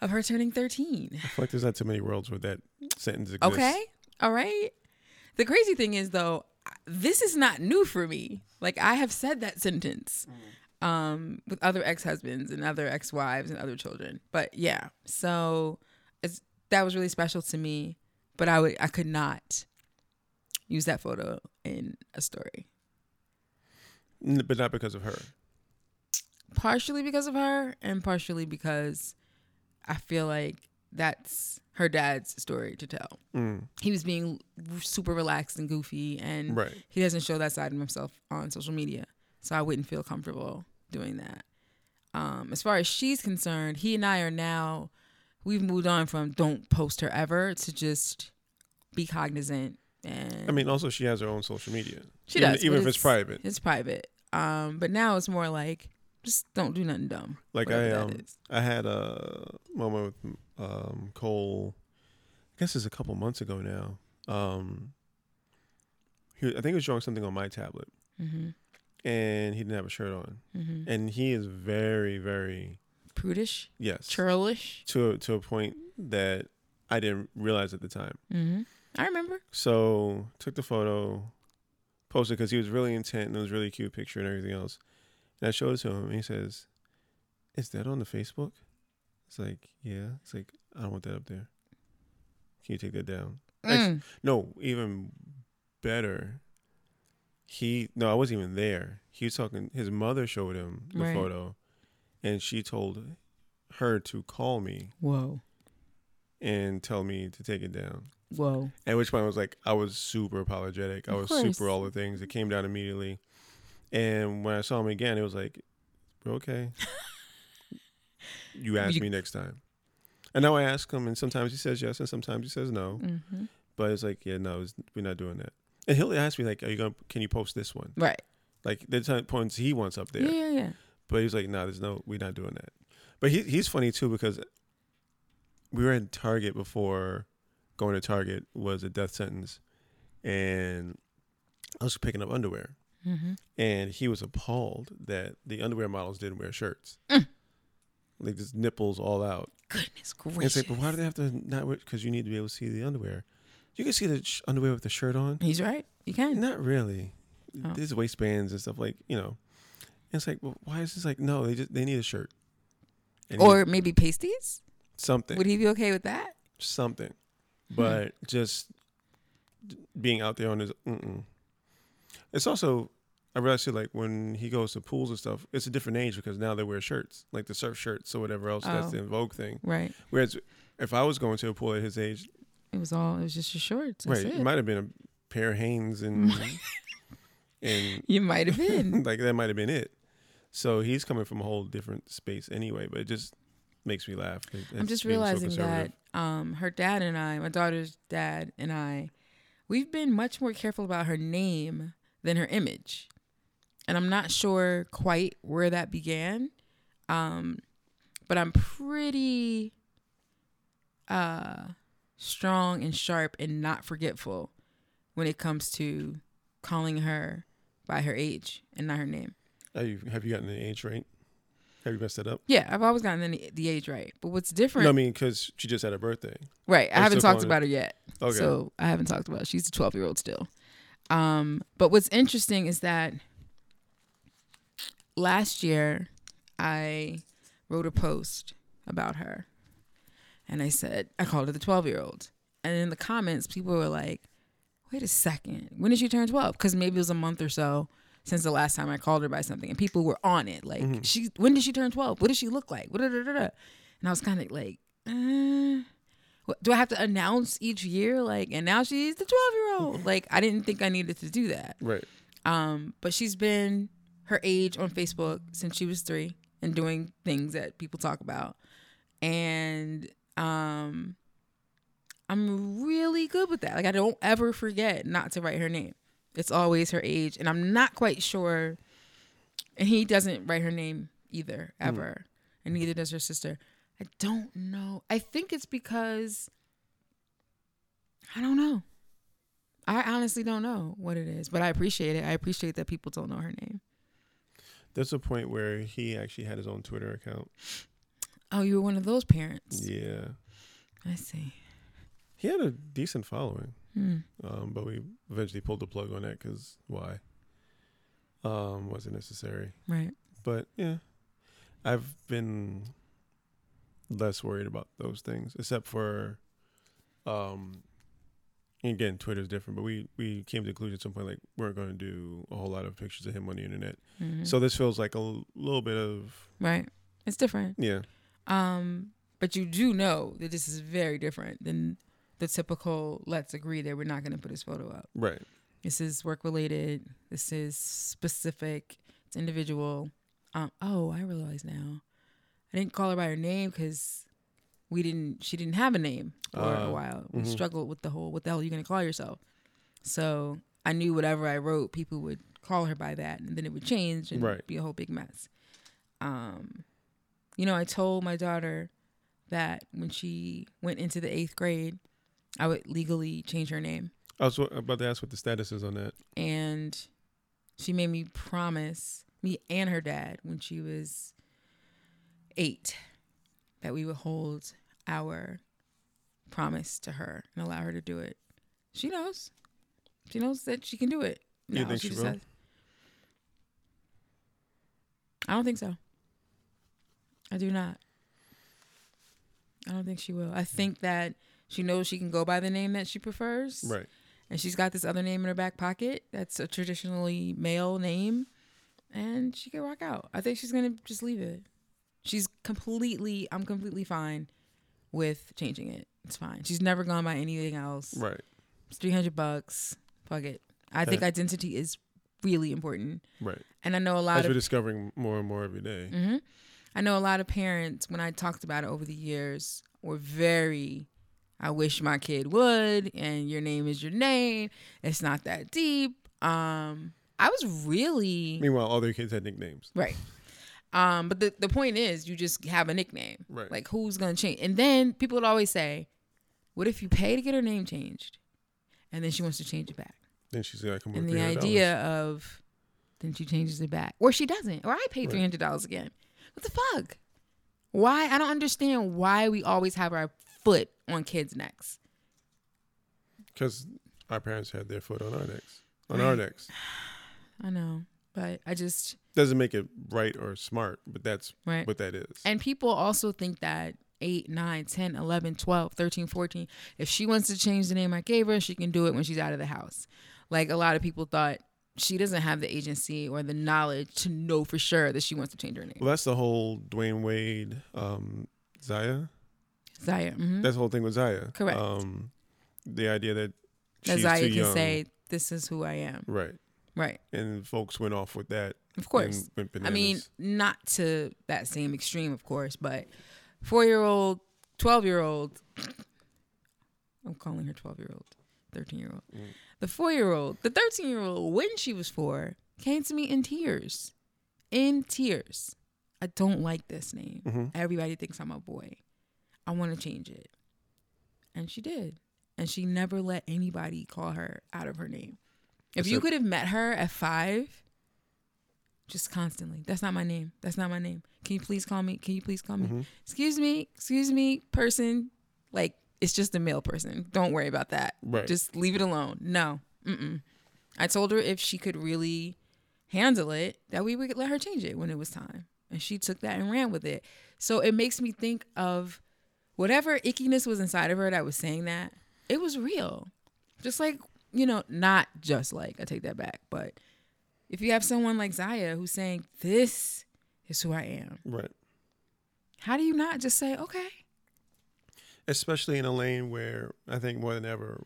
of her turning 13. I feel like there's not too many worlds where that sentence exists. Okay. All right. The crazy thing is though, this is not new for me. Like I have said that sentence um with other ex-husbands and other ex-wives and other children. But yeah. So it's that was really special to me, but I would I could not use that photo in a story. But not because of her. Partially because of her and partially because I feel like that's her dad's story to tell. Mm. He was being super relaxed and goofy and Right. he doesn't show that side of himself on social media. So I wouldn't feel comfortable doing that. Um, as far as she's concerned, he and I are now we've moved on from don't post her ever to just be cognizant and I mean, also she has her own social media. she even, does even if it's private. It's private. Um, but now it's more like just don't do nothing dumb. Like I um. I had a moment with um Cole. I guess it's a couple months ago now. Um, he, I think he was drawing something on my tablet, Mhm. and he didn't have a shirt on, Mhm. and he is very, very Prudish, yes churlish. to to a point that I didn't realize at the time. hmm I remember. So took the photo, posted because he was really intent and it was a really cute picture and everything else. And I showed it to him and he says, Is that on the Facebook? It's like, yeah. It's like, I don't want that up there. Can you take that down? Mm. No, even better. He no, I wasn't even there. He was talking his mother showed him the Right. photo and she told her to call me Whoa, and tell me to take it down. whoa. At which point I was like, I was super apologetic. I was course. super all the things. It came down immediately. And when I saw him again, it was like, okay. you ask You- me next time. And now I ask him, and sometimes he says yes, and sometimes he says no. hmm But it's like, yeah, no, it's, we're not doing that. And he'll ask me like, "Are you gonna? Can you post this one?" Right. Like the time points he wants up there. Yeah, yeah, yeah. But he's like, no, there's no, we're not doing that. But he he's funny too because we were at Target before going to Target was a death sentence, and I was picking up underwear, hmm and he was appalled that the underwear models didn't wear shirts, Mm. like just nipples all out. Goodness And gracious. it's like, but why do they have to not wear? Because you need to be able to see the underwear. You can see the sh- underwear with the shirt on. He's right. You can. Not really. Oh. There's waistbands and stuff like you know. And it's like, well, why is this like? No, they just they need a shirt. And Or maybe pasties? something, Would he be okay with that? something. Hmm. But just being out there on his, mm-mm. It's also I realize too, like when he goes to pools and stuff, it's a different age because now they wear shirts, like the surf shirts or whatever else. That's Oh. the in vogue thing. Right. Whereas if I was going to a pool at his age, It was all. It was just your shorts. That's right, it. it might have been a pair of Hanes and and you might have been. like that might have been it. So he's coming from a whole different space anyway, but it just makes me laugh. It- I'm just being so realizing that um, her dad and I, my daughter's dad and I, we've been much more careful about her name than her image, and I'm not sure quite where that began, um, but I'm pretty uh, strong and sharp and not forgetful when it comes to calling her by her age and not her name. Have you, have you gotten the age right? Have you messed it up? Yeah, I've always gotten the, the age right, but what's different? No, I mean because she just had her birthday. Right. I haven't talked about her yet. Okay. So I haven't talked about. It. She's a 12 year old still. Um, but what's interesting is that last year I wrote a post about her, and I said I called her the 12 year old, and in the comments people were like, wait a second, when did she turn 12? Because maybe it was a month or so since the last time I called her by something, and people were on it. Like, Mm-hmm. she, when did she turn 12? What does she look like? And I was kind of like, uh, do I have to announce each year? Like, and now she's the 12 year old. Like, I didn't think I needed to do that. Right. Um, but she's been her age on Facebook since she was three and doing things that people talk about. And um, I'm really good with that. Like I don't ever forget not to write her name. It's always her age, and I'm not quite sure. And he doesn't write her name either ever, and neither does her sister. I don't know. I think it's because I don't know. I honestly don't know what it is, but I appreciate it. I appreciate that people don't know her name. There's a point where he actually had his own Twitter account. Oh, you were one of those parents. Yeah. I see. He had a decent following, Hmm. um, but we eventually pulled the plug on that because why? Um, wasn't necessary. Right. But yeah, I've been less worried about those things, except for, um, again, Twitter's different. But we we came to the conclusion at some point like we weren't going to do a whole lot of pictures of him on the internet. Mhm. So this feels like a l- little bit of right. It's different. yeah, Um, but you do know that this is very different than the typical let's agree that we're not going to put his photo up. right, This is work related. This is specific. It's individual. Um, oh, I realize now. I didn't call her by her name because we didn't. She didn't have a name for a Uh, while. We mhm. struggled with the whole. What the hell are you going to call yourself? So I knew whatever I wrote, people would call her by that, and then it would change and Right. be a whole big mess. Um, you know, I told my daughter that when she went into the eighth grade, I would legally change her name I was about to ask what the status is on that. and she made me promise me and her dad when she was eight that we would hold our promise to her and allow her to do it. She knows. She knows that she can do it. You think she just will? I don't think so. I do not. I don't think she will. I think that she knows she can go by the name that she prefers Right. and she's got this other name in her back pocket that's a traditionally male name and she can rock out i think she's gonna just leave it she's completely i'm completely fine with changing it it's fine she's never gone by anything else Right. it's 300 bucks fuck it i think identity is really important Right. and i know a lot As we're of discovering more and more every day. hmm I know a lot of parents, when I talked about it over the years, were very, I wish my kid would, and your name is your name. It's not that deep. Um, I was really Meanwhile, all their kids had nicknames. right. Um, but the, the point is, you just have a nickname. Right. Like, who's going to change? And then people would always say, what if you pay to get her name changed? And then she wants to change it back. Then she's got to come And with the $300. idea of then she changes it back, or she doesn't, or I pay three hundred dollars again. What the fuck? Why? I don't understand why we always have our foot on kids' necks. Because our parents had their foot on our necks. On our necks. I know, but I just Doesn't make it right or smart, but that's right. what that is. And people also think that 8, 9, 10, 11, 12, 13, 14, if she wants to change the name I gave her, she can do it when she's out of the house. Like a lot of people thought she doesn't have the agency or the knowledge to know for sure that she wants to change her name. well, that's the whole Dwyane Wade, um, Zaya. Zaya. hmm That's the whole thing with Zaya. Correct. Um, the idea that That Zaya can young. say, this is who I am. right, Right. and folks went off with that. Of course. I mean, not to that same extreme, of course, but four year old, 12 year old, I'm calling her 12 year old, 13 year old. Mm. The four year old, the 13 year old, when she was four, came to me in tears. In tears. I don't like this name. Mhm. Everybody thinks I'm a boy. I want to change it. And she did. And she never let anybody call her out of her name. If you could have met her at five, just constantly, that's not my name. That's not my name. Can you please call me? Can you please call me? Mhm. Excuse me, excuse me, person. Like, it's just a male person. Don't worry about that. Right. Just leave it alone. No. Mm-mm. I told her if she could really handle it, that we would let her change it when it was time. And she took that and ran with it. So it makes me think of whatever ickiness was inside of her that was saying that, it was real. Just like you know, not just like I take that back, but if you have someone like Zaya who's saying this is who I am, Right. how do you not just say okay? Especially in a lane where I think more than ever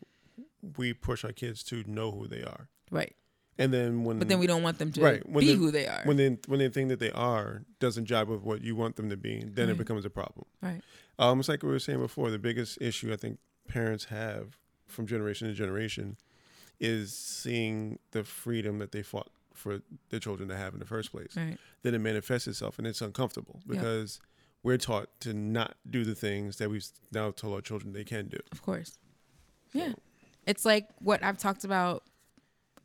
we push our kids to know who they are. Right. And then when But then we don't want them to Right, when be the- who they are. when they when they think that they are doesn't jive with what you want them to be, then it becomes a problem. right. Um, it's like we were saying before. The biggest issue I think parents have from generation to generation is seeing the freedom that they fought for their children to have in the first place. Right. Then it manifests itself, and it's uncomfortable because we're taught to not do the things that we've now told our children they can do. Of course. Yeah. It's like what I've talked about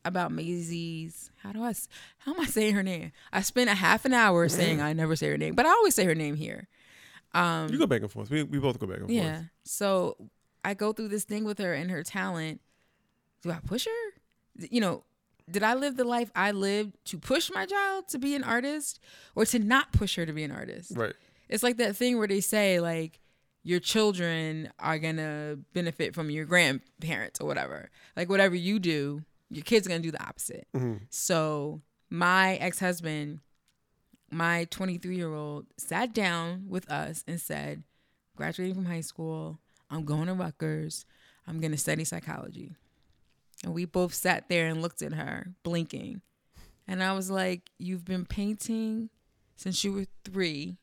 about Maisie's. How do I? How am I saying her name? I spent a half an hour saying I never say her name, but I always say her name here. Um, you go back and forth. We we both go back and yeah. forth. Yeah. So I go through this thing with her and her talent. Do I push her? You know, did I live the life I lived to push my child to be an artist, or to not push her to be an artist? Right. It's like that thing where they say like your children are gonna benefit from your grandparents or whatever. Like whatever you do, your kids are gonna do the opposite. Mhm. So my ex husband, my 23 year old, sat down with us and said, graduating from high school, I'm going to Rutgers. I'm gonna study psychology. And we both sat there and looked at her, blinking. And I was like, You've been painting since you were three.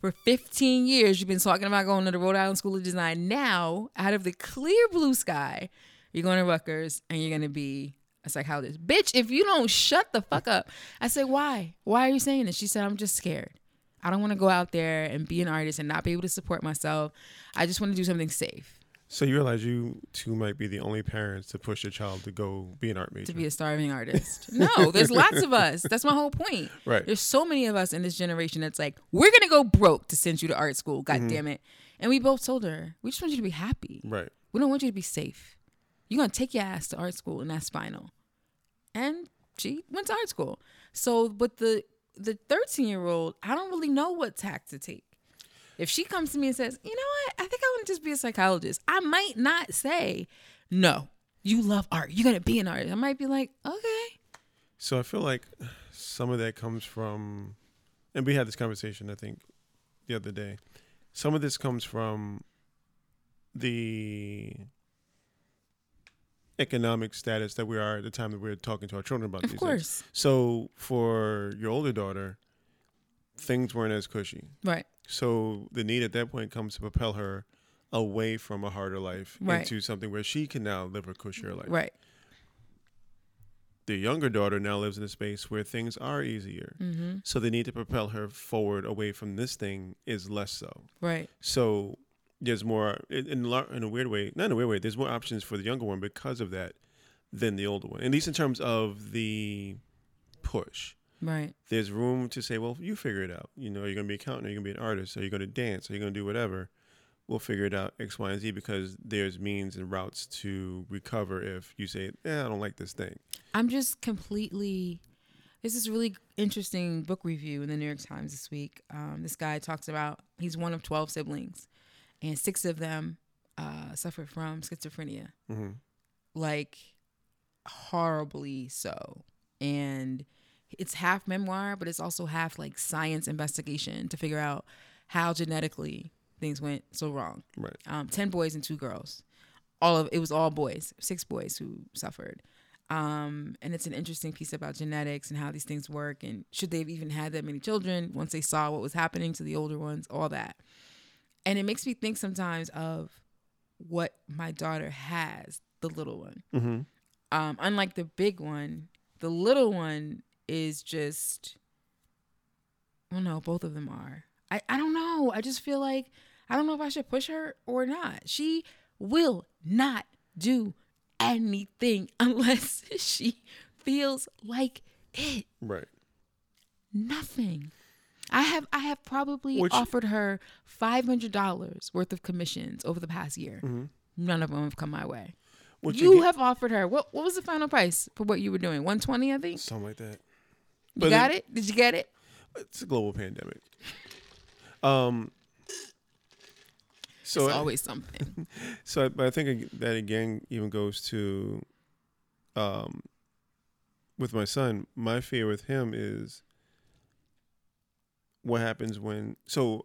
For 15 years, you've been talking about going to the Rhode Island School of Design. Now, out of the clear blue sky, you're going to Rutgers and you're going to be a psychologist. Bitch, if you don't shut the fuck up. I said, why? Why are you saying this? She said, I'm just scared. I don't want to go out there and be an artist and not be able to support myself. I just want to do something safe So you realize you two might be the only parents to push your child to go be an art major. to be a starving artist. No, there's lots of us. That's my whole point. right. There's so many of us in this generation that's like, we're gonna go broke to send you to art school. Mm-hmm. God damn it. And we both told her, we just want you to be happy. Right. We don't want you to be safe. You're gonna take your ass to art school and that's final. And she went to art school. So but the the 13 year old, I don't really know what tack to take. If she comes to me and says, you know what, I think I want to just be a psychologist, I might not say, no, you love art. You're gonna be an artist. I might be like, okay. So I feel like some of that comes from, and we had this conversation I think the other day. Some of this comes from the economic status that we are at the time that we're talking to our children about Of these things. course. So for your older daughter, things weren't as cushy. Right. So the need at that point comes to propel her away from a harder life Right. into something where she can now live a cushier life. Right. The younger daughter now lives in a space where things are easier. Mm-hmm. So the need to propel her forward away from this thing is less so. Right. So there's more in in, a in a weird way, not in a weird way. There's more options for the younger one because of that than the older one. At least in terms of the push. Right. There's room to say, well, you figure it out. You know, you're gonna be an accountant, or you're gonna be an artist, or you're gonna dance, or you're gonna do whatever. We'll figure it out X, Y, and Z because there's means and routes to recover if you say, eh, I don't like this thing. I'm just completely. This is really interesting book review in the New York Times this week. Um, this guy talks about he's one of twelve siblings, and six of them uh, suffered from schizophrenia, hmm like horribly so. And it's half memoir, but it's also half like science investigation to figure out how genetically things went so wrong. Right. um, 10 boys and two girls. All of it was all boys six boys who suffered. Um, and it's an interesting piece about genetics and how these things work and should they have even had that many children once they saw what was happening to the older ones all that. And it makes me think sometimes of what my daughter has the little one. Hmm um, unlike the big one the little one is just well no both of them are. I, I don't know. I just feel like i don't know if i should push her or not. She will not do anything unless she feels like it. Right. nothing. I have i have probably Which- offered her $500 worth of commissions over the past year. Hmm none of them have come my way. What you have offered her what what was the final price for what you were doing? 120 i think? Something like that. You But got it- it did you get it It's a global pandemic. Um. So it's always something. So, I- but I think that again even goes to, um, with my son. My fear with him is what happens when so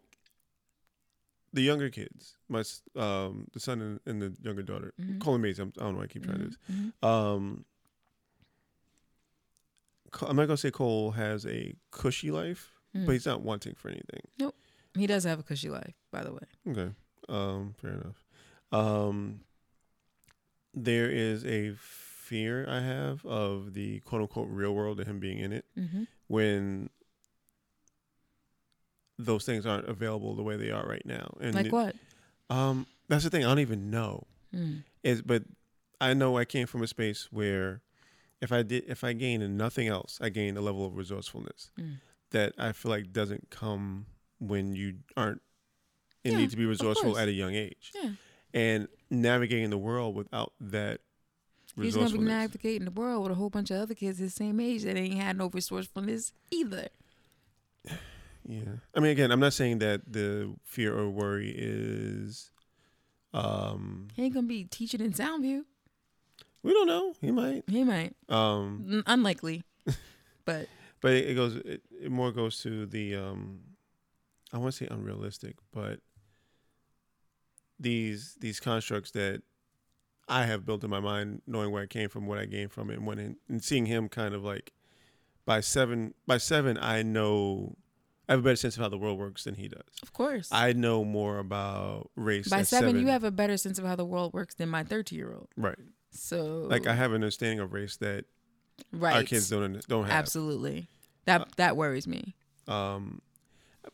the younger kids, my um, the son and, and the younger daughter, Mhm. Colin Mays. I'm, I don't know. why I keep trying to. do this. Um, I'm not gonna say Cole has a cushy life, Mm. but he's not wanting for anything. Nope, he does have a cushy life, by the way. Okay. Um, fair enough. Um, there is a fear I have of the quote unquote real world and him being in it Mm-hmm. when those things aren't available the way they are right now. And Like it- what? Um, that's the thing. I don't even know. Mm. Is but I know I came from a space where if I did if I gained nothing else, I gained a level of resourcefulness Mm. that I feel like doesn't come when you aren't and Yeah, need to be resourceful at a young age. Yeah. And navigating the world without that He's gonna be navigating the world with a whole bunch of other kids his same age that ain't had no resourcefulness either. Yeah. I mean again, I'm not saying that the fear or worry is um He ain't gonna be teaching in Soundview. We don't know. He might. He might. Um Unlikely. but but it, it goes it, it more goes to the um i want to say unrealistic but these these constructs that i have built in my mind knowing where i came from what i gained from it and when in, and seeing him kind of like by seven by seven i know i have a better sense of how the world works than he does of course. i know more about race By at seven, you have a better sense of how the world works than my thirty year old. right So like i have an understanding of race that right. our kids don't don't have Absolutely. That Uh, that worries me. um,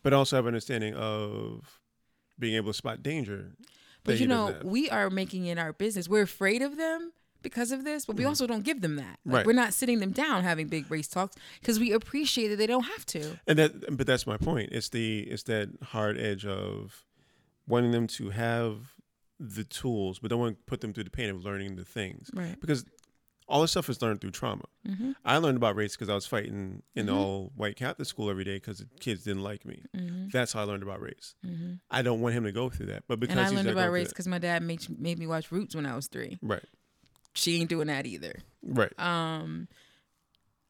but also have an understanding of being able to spot danger. But you know, we are making it our business. We're afraid of them because of this, but we also don't give them that. Like. Right. We're not sitting them down having big race talks because we appreciate that they don't have to. and that, but that's my point. It's the it's that hard edge of wanting them to have the tools, but don't want to put them through the pain of learning the things Right. because all this stuff is learned through trauma. Mm-hmm. I learned about race because I was fighting in Mhm. all white Catholic school every day because the kids didn't like me. Mm-hmm. That's how I learned about race. Mm-hmm. I don't want him to go through that, but because And I learned about race because my dad made made me watch Roots when I was three. right, She ain't doing that either. right, Um,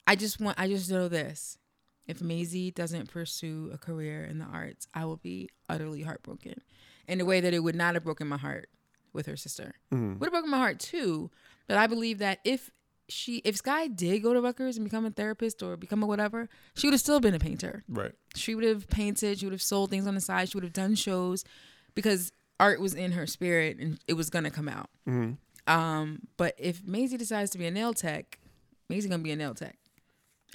I just want I just know this: if Maisie doesn't pursue a career in the arts, I will be utterly heartbroken, in a way that it would not have broken my heart with her sister. Mhm. Would have broken my heart too, but I believe that if she if Sky did go to Rutgers and become a therapist or become a whatever, she would have still been a painter. right. She would have painted. She would have sold things on the side. She would have done shows because art was in her spirit and it was gonna come out. hmm Um, but if Maisie decides to be a nail tech, Maisie gonna be a nail tech,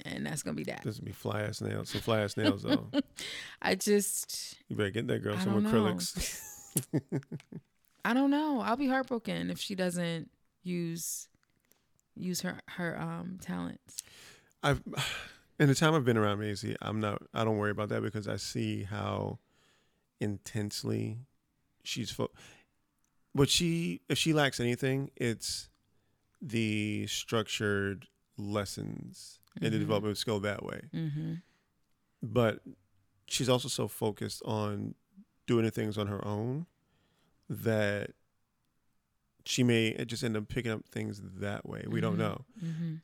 and that's gonna be that. This would be fly ass nails. Some fly ass nails though. I just, You better get that girl I some acrylics. I don't know. I'll be heartbroken if she doesn't use use her her um talents. I've in the time I've been around Maisie, I'm not. I don't worry about that because I see how intensely she's. Fo- but she, if she lacks anything, it's the structured lessons and the Mhm. development of skill that way. Mm-hmm. But she's also so focused on doing the things on her own that she may just end up picking up things that way. We don't know. Mm-hmm.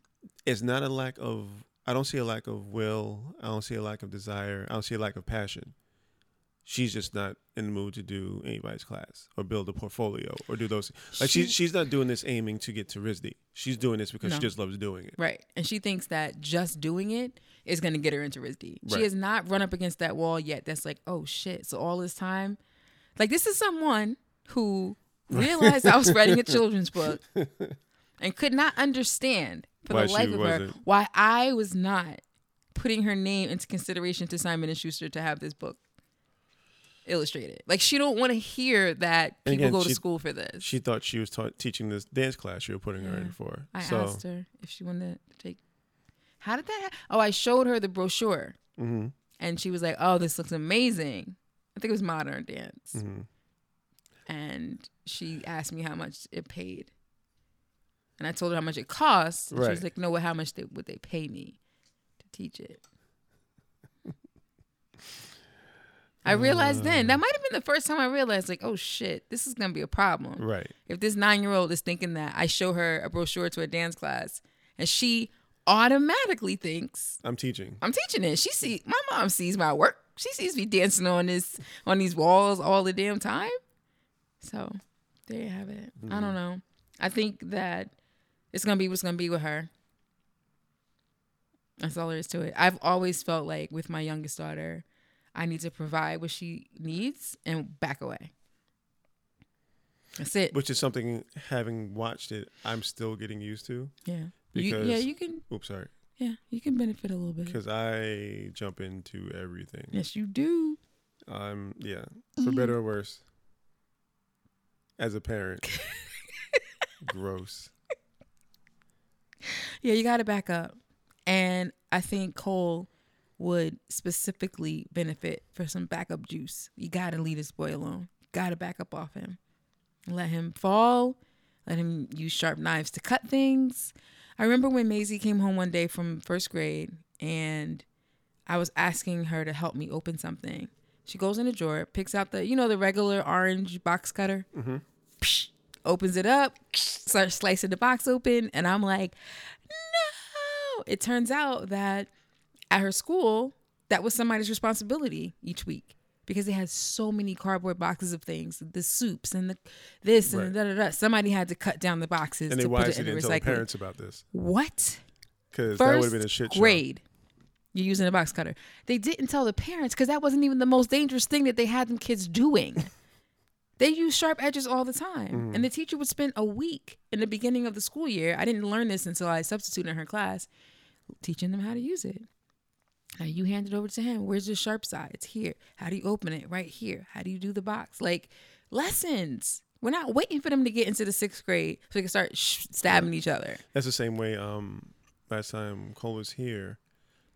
it's not a lack of I don't see a lack of will. I don't see a lack of desire. I don't see a lack of passion. She's just not in the mood to do anybody's class or build a portfolio or do those. Like She- she's she's not doing this aiming to get to RISD. She's doing this because she just loves doing it. Right. And she thinks that just doing it is going to get her into RISD. Right. She has not run up against that wall yet. That's like, oh shit. So all this time, like this is someone who realized I was writing a children's book and could not understand for Why the life of her wasn't. why I was not putting her name into consideration to Simon and Schuster to have this book illustrated. Like she don't want to hear that people again, go to she- school for this. She thought she was taught, teaching this dance class you were putting her in for. I so, asked her if she wanted to take. How did that? happen? Oh, I showed her the brochure, hmm and she was like, "Oh, this looks amazing." I think it was modern dance, hmm and she asked me how much it paid, and I told her how much it cost. And She was like, "No, well, how much they, would they pay me to teach it?" I realized then Uh. that might have been the first time I realized, like, oh shit, this is gonna be a problem. Right. If this nine year old is thinking that I show her a brochure to a dance class and she automatically thinks I'm teaching. I'm teaching it. She see my mom sees my work. She sees me dancing on this on these walls all the damn time. So there you have it. I don't know. I think that it's gonna be what's gonna be with her. That's all there is to it. I've always felt like with my youngest daughter, I need to provide what she needs and back away. That's it. Which is something having watched it, I'm still getting used to. Yeah. You, yeah, you can Oops, sorry. yeah, you can benefit a little bit. Because I jump into everything. Yes, you do. I'm yeah, mm-hmm. for better or worse. As a parent, gross. Yeah, you got to back up. And I think Cole would specifically benefit for some backup juice. You got to leave this boy alone. Got to back up off him. Let him fall. Let him use sharp knives to cut things. I remember when Maisie came home one day from first grade and I was asking her to help me open something. She goes in a drawer, picks out the, you know, the regular orange box cutter, mm-hmm. Psh, opens it up, starts slicing the box open, and I'm like, no. It turns out that at her school, that was somebody's responsibility each week because they had so many cardboard boxes of things, the soups and the this and Right. da da da. Somebody had to cut down the boxes And they to put it in the didn't tell the recycling. parents about this What? because that would have been a shit show. grade. You're using a box cutter. They didn't tell the parents because that wasn't even the most dangerous thing that they had them kids doing. they use sharp edges all the time. Mm-hmm. And the teacher would spend a week in the beginning of the school year. I didn't learn this until I substituted in her class, teaching them how to use it. Now you hand it over to him. Where's the sharp side? It's here. How do you open it? Right here. How do you do the box? Like lessons. We're not waiting for them to get into the sixth grade so they can start sh- stabbing each other. That's the same way. Um, last time Cole was here,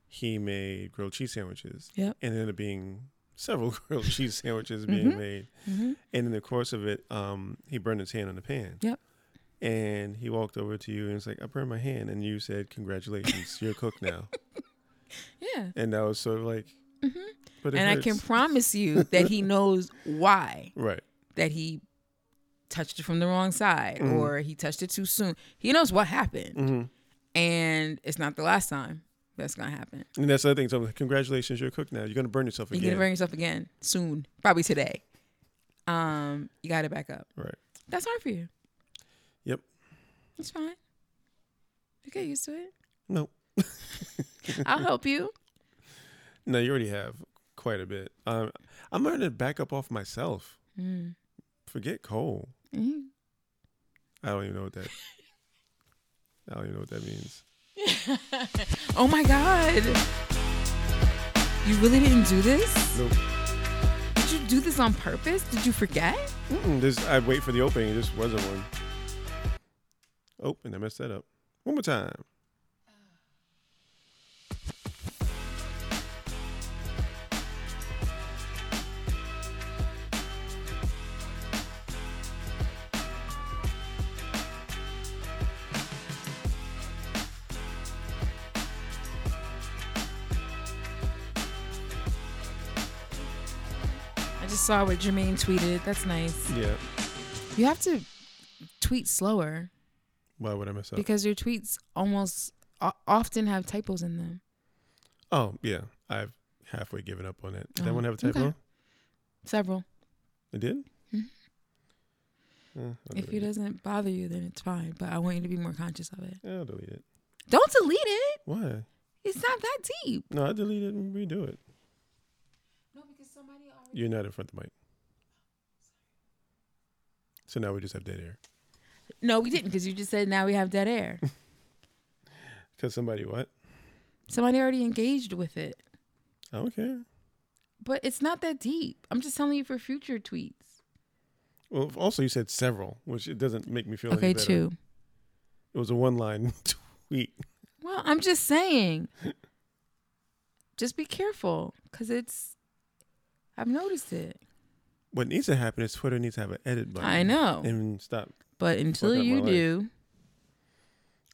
he made grilled cheese sandwiches. Yep. And it ended up being several grilled cheese sandwiches being Mm-hmm. made. And in the course of it, um, he burned his hand on the pan. Yep. And he walked over to you and was like, "I burned my hand," and you said, "Congratulations, you're a cook now." Yeah. And that was sort of like, Mm-hmm. and I can promise you that he knows why right. that he touched it from the wrong side Mm-hmm. or he touched it too soon. He knows what happened, hmm and it's not the last time that's gonna happen. And that's the other thing. So, congratulations, you're a cook now. You're gonna burn yourself again. You're gonna burn yourself again soon, probably today. Um, you got to back up. right. That's hard for you. Yep. It's fine. You get used to it. No. I'll help you. No, you already have quite a bit. Um, I'm learning to back up off myself. Mm. Forget Cole. Mhm. I don't even know what that. I don't even know what that means. Oh my god! You really didn't do this? Nope. Did you do this on purpose? Did you forget? This, I wait for the opening. It just wasn't one. Oh, and I messed that up. One more time. Saw what Jermaine tweeted. That's nice. Yeah. You have to tweet slower Why would I mess up? because your tweets almost o- often have typos in them. oh, yeah. I've halfway given up on it. Did that Oh, one have a typo? okay. Several. It did? Mhm. Eh, I'll If delete it doesn't bother you, then it's fine. But I want you to be more conscious of it. I'll delete it. Don't delete it. Why? It's not that deep. No, I delete it and redo it. No, because somebody already. You're not in front of the mic. So now we just have dead air. No, we didn't because you just said now we have dead air. Because somebody what? somebody already engaged with it. I don't care. But it's not that deep. I'm just telling you for future tweets. Well, also you said several, which it doesn't make me feel any Okay, better. two. It was a one line tweet. Well, I'm just saying. just be careful because it's. I've noticed it. What needs to happen is Twitter needs to have an edit button. I know. And stop. But until you do,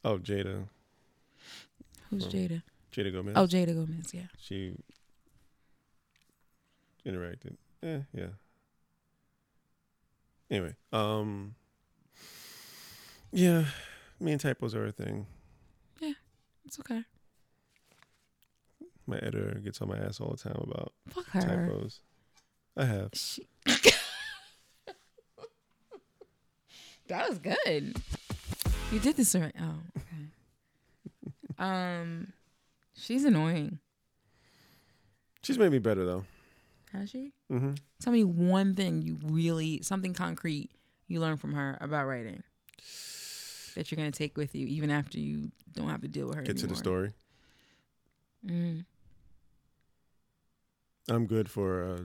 Oh, Jada. who's Oh. Jada? Jada Gomez. Oh, Jada Gomez. Yeah. She interacted. Eh, yeah. Anyway, um, yeah, me and typos are a thing. Yeah, it's okay. My editor gets on my ass all the time about Fuck her. typos. I have. She- that was good. You did this right. Oh, okay. um, she's annoying. She's made me better though. Has she? Mm-hmm. Tell me one thing you really, something concrete you learned from her about writing that you're gonna take with you, even after you don't have to deal with her. Get to the story. Mm. I'm good for a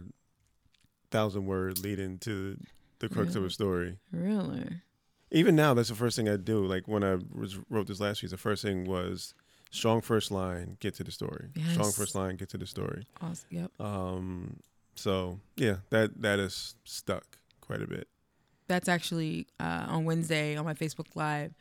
thousand word leading to the crux of a story. Really? Even now, that's the first thing I do. Like when I was, wrote this last piece, the first thing was strong first line, get to the story. Strong first line, get to the story. Awesome. Yep. Um, so yeah, that that is stuck quite a bit. That's actually uh, on Wednesday on my Facebook Live.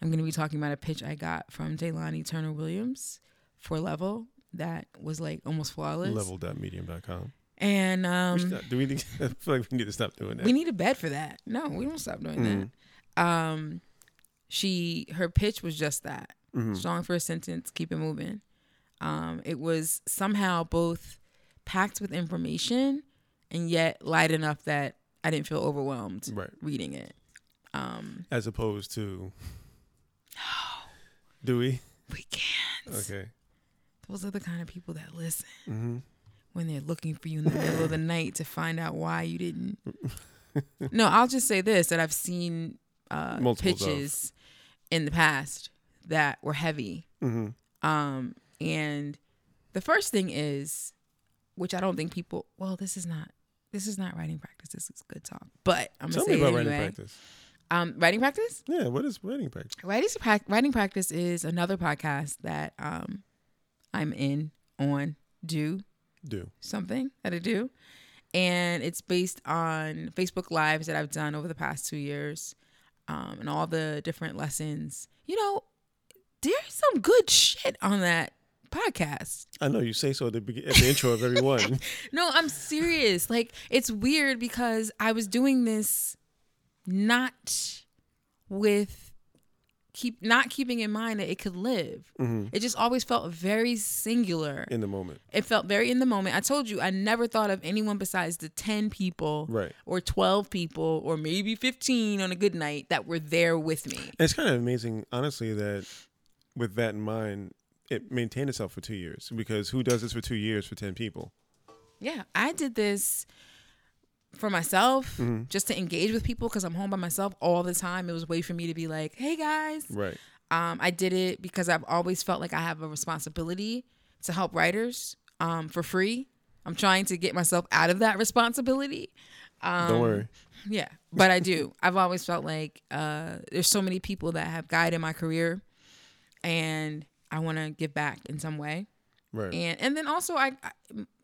I'm going to be talking about a pitch I got from Jaylani Turner Williams for Level that was like almost flawless. Level.medium.com. And We um, should do we need? I feel like we need to stop doing that. we need a bed for that. No, we don't stop doing Mhm. that. Um, she her pitch was just that Mhm. strong first sentence, keep it moving. Um, it was somehow both packed with information and yet light enough that I didn't feel overwhelmed Right. reading it. Um, As opposed to. Do we? we can't. Okay. Those are the kind of people that listen Mm-hmm. When they're looking for you in the middle of the night to find out why you didn't. no, I'll just say this: that I've seen uh, Multiples of. pitches in the past that were heavy. Mm-hmm. Um, and the first thing is, which I don't think people. Well, this is not. This is not writing practice. This is good talk. But I'm gonna Tell say me it about anyway. writing practice. Um, writing practice. Yeah. What is writing practice? Writing writing practice is another podcast that um, I'm in on. Do Do. something that I do. And it's based on Facebook Lives that I've done over the past two years um, and all the different lessons. You know, there's some good shit on that podcast. I know you say so at the, begin- at the intro of every one. No, I'm serious. Like, it's weird because I was doing this not with keep not keeping in mind that it could live. Mhm. It just always felt very singular. in the moment. It felt very in the moment. I told you I never thought of anyone besides the 10 people Right. or 12 people or maybe 15 on a good night that were there with me. It's kind of amazing, honestly, that with that in mind, it maintained itself for two years. Because who does this for two years for ten people? Yeah, I did this for myself Mm-hmm. just to engage with people because I'm home by myself all the time. It was a way for me to be like, hey guys. Right. Um, I did it because I've always felt like I have a responsibility to help writers um, for free. I'm trying to get myself out of that responsibility. Um, Don't worry. Yeah, but I do. I've always felt like uh, there's so many people that have guided my career, and I want to give back in some way. Right. And and then also, I, I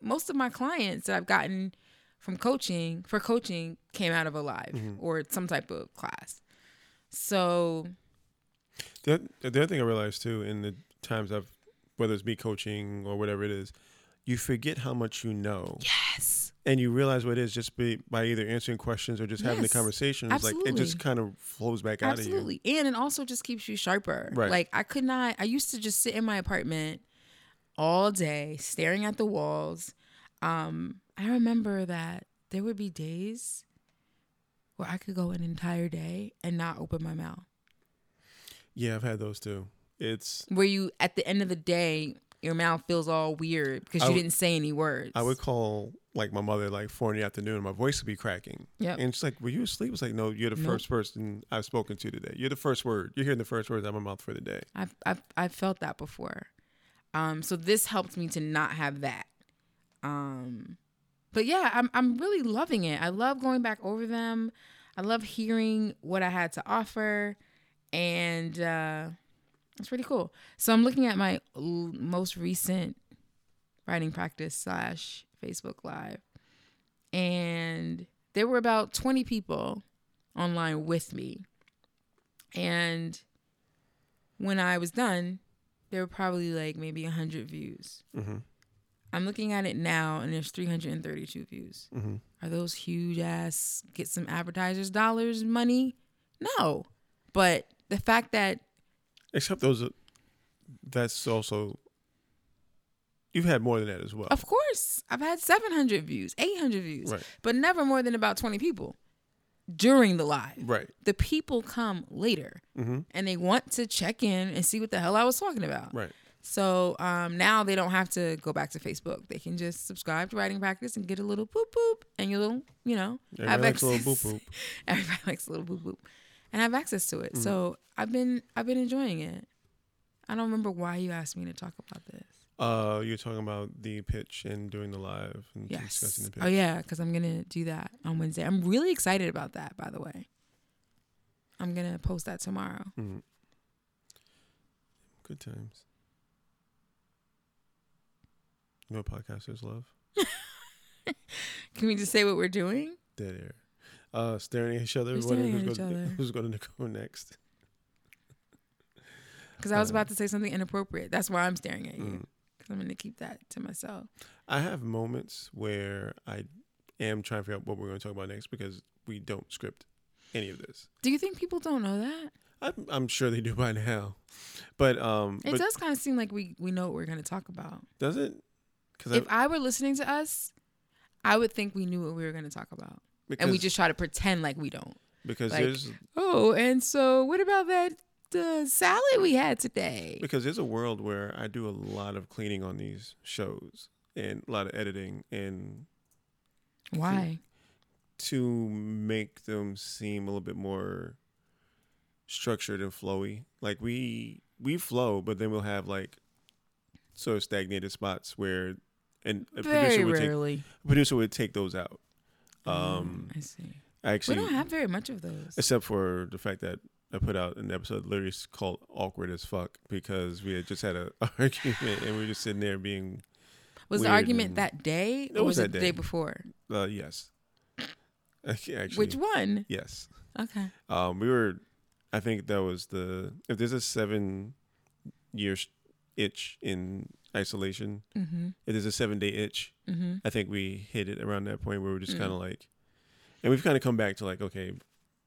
most of my clients that I've gotten from coaching for coaching came out of a live Mm-hmm. or some type of class. So The, the other thing I realized too, in the times I've, whether it's me coaching or whatever it is, you forget how much you know, yes, and you realize what it is just by, by either answering questions or just having the Yes, conversation. It's like it just kind of flows back out of you. absolutely, and it also just keeps you sharper. Right. Like I could not. I used to just sit in my apartment all day staring at the walls. Um, I remember that there would be days where I could go an entire day and not open my mouth. Yeah, I've had those too. It's Where you, at the end of the day, your mouth feels all weird because you would- didn't say any words. I would call like my mother like four in the afternoon, and my voice would be cracking. Yeah, And she's like, "Were you asleep?" It's like, "No, you're the Nope. first person I've spoken to today. You're the first word. You're hearing the first words out of my mouth for the day." I've I've I've felt that before. Um, so this helped me to not have that. Um, but yeah, I'm I'm really loving it. I love going back over them. I love hearing what I had to offer, and uh, it's pretty cool. So I'm looking at my l- most recent writing practice slash Facebook Live, and there were about 20 people online with me, and when I was done, there were probably like maybe 100 views. hmm I'm looking at it now, and there's 332 views. hmm Are those huge ass get some advertisers dollars money? No, but the fact that Except those, that's also. You've had more than that as well. of course I've had 700 views, 800 views, Right. but never more than about 20 people during the live. Right. The people come later hmm and they want to check in and see what the hell I was talking about. Right. So um, now they don't have to go back to Facebook. They can just subscribe to Writing Practice and get a little boop boop, and you'll you know, Everybody likes a little boop boop. Everybody likes a little boop boop, and have access to Mm. it. So I've been I've been enjoying it. I don't remember why you asked me to talk about this. Uh, you're talking about the pitch and doing the live and Yes. discussing the pitch. Oh yeah, because I'm gonna do that on Wednesday. I'm really excited about that. By the way, I'm gonna post that tomorrow. Mhm. Good times. What podcasters love? Can we just say what we're doing? Dead air. Uh, staring at each other. We're staring who's at each gonna, other. Who's going to go next? Because I was Uh, about to say something inappropriate. That's why I'm staring at you. Mm. Because I'm gonna keep that to myself. I have moments where I am trying to figure out what we're going to talk about next because we don't script any of this. Do you think people don't know that? I'm, I'm sure they do by now, but um, It but does kind of seem like we we know what we're going to talk about. does it? Because If I were listening to us, I would think we knew what we were going to talk about, and we just try to pretend like we don't. because like- there's Oh, and so what about that the salad we had today? because there's a world where I do a lot of cleaning on these shows and a lot of editing and Why? to make them seem a little bit more structured and flowy. Like we we flow, but then we'll have like sort of stagnated spots where and a Very producer would take rarely. a producer would take those out. Um, Mm, I see. I We don't have very much of those. except for the fact that I put out an episode literally called "Awkward as Fuck" because we had just had an argument and we were just sitting there being, Was the argument that day, It or was was it that the day. day before? uh, yes, actually, Which one? yes. Okay. Um, we were, I think that was the if there's a seven year itch in isolation, Mm-hmm. if there's a seven day itch, Mm-hmm. I think we hit it around that point where we're just Mm. kind of like, and we've kind of come back to like okay,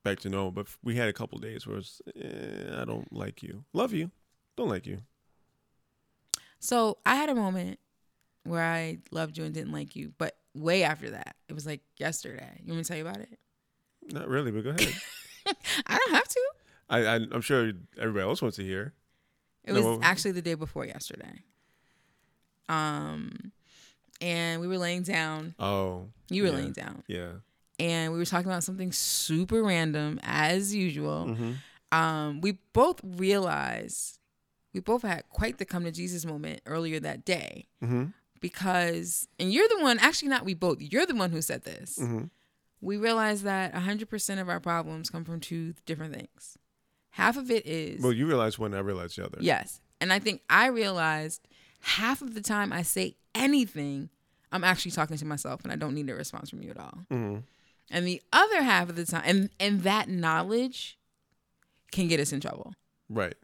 back to normal. But we had a couple days where it's eh, I don't like you, love you, don't like you. So I had a moment where I loved you and didn't like you, but way after that, it was like yesterday. You want me to tell you about it? Not really, but go ahead. I don't have to. I, I I'm sure everybody else wants to hear. It No, was what- actually the day before yesterday. Um, and we were laying down. Oh, You were Yeah. laying down, yeah. and we were talking about something super random, as usual. hmm Um, we both realized we both had quite the come to Jesus moment earlier that day hmm because, and you're the one. Actually, not we both. You're the one who said this. hmm we realized that 100% of our problems come from two different things. Half of it is Well, you realized one, I realized the other. yes. And I think I realized half of the time I say anything, I'm actually talking to myself and I don't need a response from you at all. hmm And the other half of the time, and, and that knowledge can get us in trouble. Right.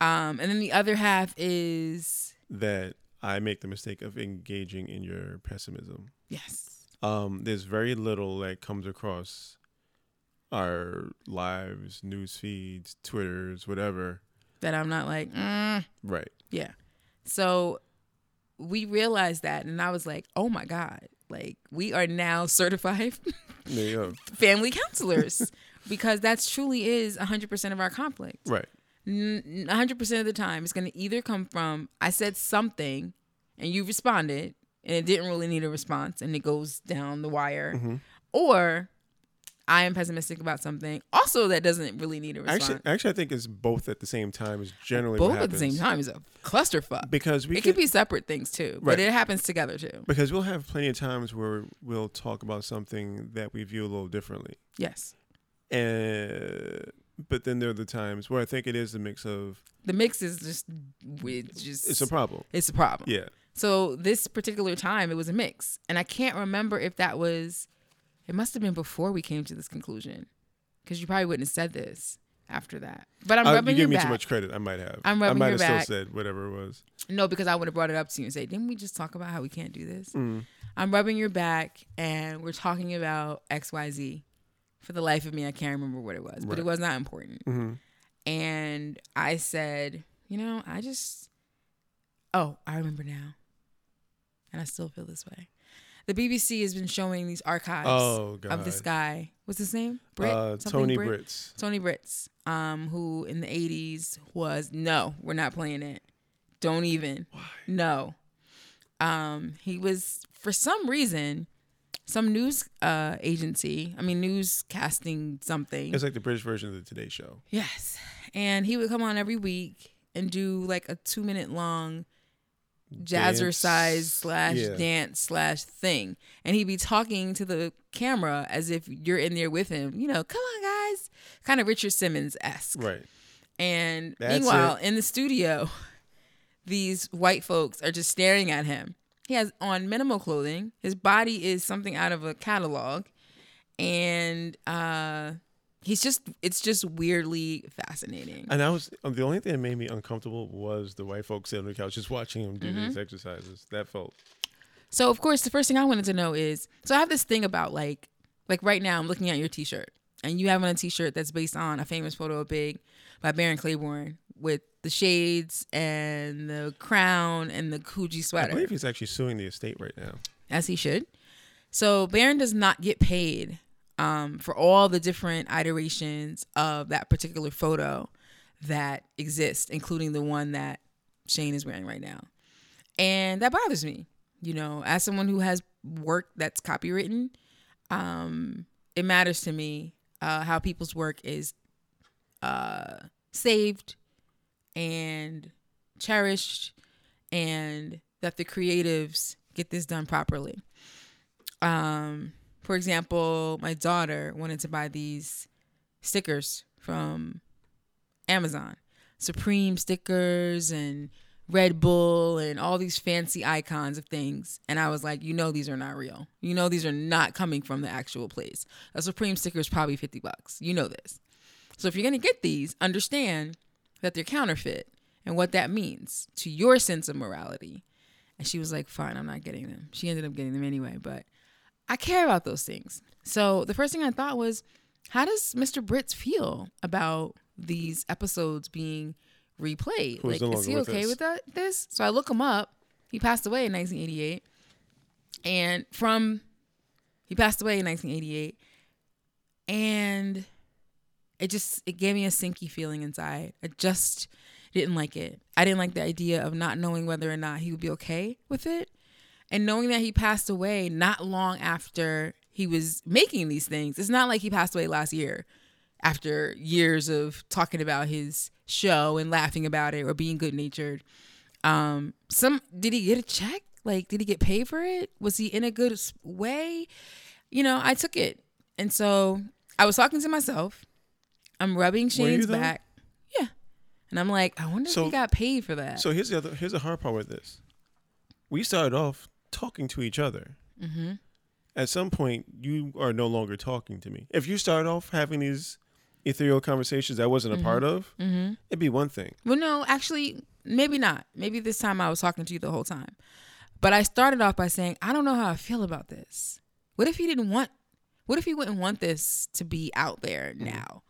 Um, and then the other half is That I make the mistake of engaging in your pessimism. yes. Um, there's very little that comes across our lives, news feeds, Twitters, whatever. That I'm not like, mm, Right. Yeah. So we realized that, and I was like, oh my God, like we are now certified go. family counselors because that's truly is 100% of our conflict. Right. 100% of the time, it's going to either come from I said something and you responded and it didn't really need a response and it goes down the wire, Mhm. or I am pessimistic about something also that doesn't really need a response. Actually, actually, I think it's both at the same time. Is generally Both at the same time is a clusterfuck. Because we it could be separate things too, Right. but it happens together too. because we'll have plenty of times where we'll talk about something that we view a little differently. Yes. And but then there are the times where I think it is a mix of The mix is just it's just it's a problem. it's a problem. Yeah. So this particular time it was a mix. And I can't remember if that was it must have been before we came to this conclusion. Cuz you probably wouldn't have said this. after that. But I'm Uh, you rubbing give your me back. too much credit. I might have. I'm I might have back. still said whatever it was. No, because I would have brought it up to you and say, didn't we just talk about how we can't do this? Mm. I'm rubbing your back and we're talking about XYZ. For the life of me, I can't remember what it was, but it was not important. hmm And I said, you know, I just, oh, I remember now. And I still feel this way. The BBC has been showing these archives Oh of this guy. What's his name? Britt? uh, Tony? Britz. Tony Britz, um, who in the 80s was, no, we're not playing it. Don't even. Why? No. Um, he was, for some reason, some news uh, agency, I mean, newscasting something. It's like the British version of the Today Show. Yes. And he would come on every week and do like a two minute long jazzercise Dance. slash Yeah. dance slash thing. And he'd be talking to the camera as if you're in there with him. You know, come on, guys. Kind of Richard Simmons esque. Right. And That's meanwhile, it. in the studio, these white folks are just staring at him. He has on minimal clothing. His body is something out of a catalog. And uh he's just it's just weirdly fascinating. And I was um, the only thing that made me uncomfortable was the white folks sitting on the couch just watching him do Mm-hmm. these exercises. That felt So of course, the first thing I wanted to know is so I have this thing about like like right now I'm looking at your T-shirt and you have on a T-shirt that's based on a famous photo of Big by Barron Claiborne with the shades and the crown and the Coogi sweater. I believe he's actually suing the estate right now. as he should. So Barron does not get paid um, for all the different iterations of that particular photo that exist, including the one that Shane is wearing right now. And that bothers me. You know, as someone who has work that's copywritten, um, it matters to me uh, how people's work is uh, saved and cherished, and that the creatives get this done properly. Um, for example, my daughter wanted to buy these stickers from Amazon, Supreme stickers and Red Bull and all these fancy icons of things. And I was like, you know, these are not real. You know, these are not coming from the actual place. A Supreme sticker is probably 50 bucks. You know this. So if you're going to get these, understand that they're counterfeit and what that means to your sense of morality. And she was like, fine, I'm not getting them. She ended up getting them anyway, but I care about those things. So the first thing I thought was, how does Mr. Britz feel about these episodes being replayed? Who's like, is he with okay us. with that? This? So I look him up. He passed away in 1988, and from he passed away in 1988, and it just it gave me a sinky feeling inside. I just didn't like it. I didn't like the idea of not knowing whether or not he would be okay with it. And knowing that he passed away not long after he was making these things. It's not like he passed away last year after years of talking about his show and laughing about it or being good natured. Um some did he get a check? Like did he get paid for it? Was he in a good way? You know, I took it. And so I was talking to myself. I'm rubbing Shane's back. Yeah. And I'm like, I wonder if So- he got paid for that. So here's the other here's the hard part with this. We started off talking to each other. mm-hmm. At some point, you are no longer talking to me. If you start off having these ethereal conversations I wasn't a part of, Mm-hmm. it'd be one thing. Well, no, actually, maybe not. Maybe this time I was talking to you the whole time. But I started off by saying, I don't know how I feel about this. What if he didn't want, what if he wouldn't want this to be out there now?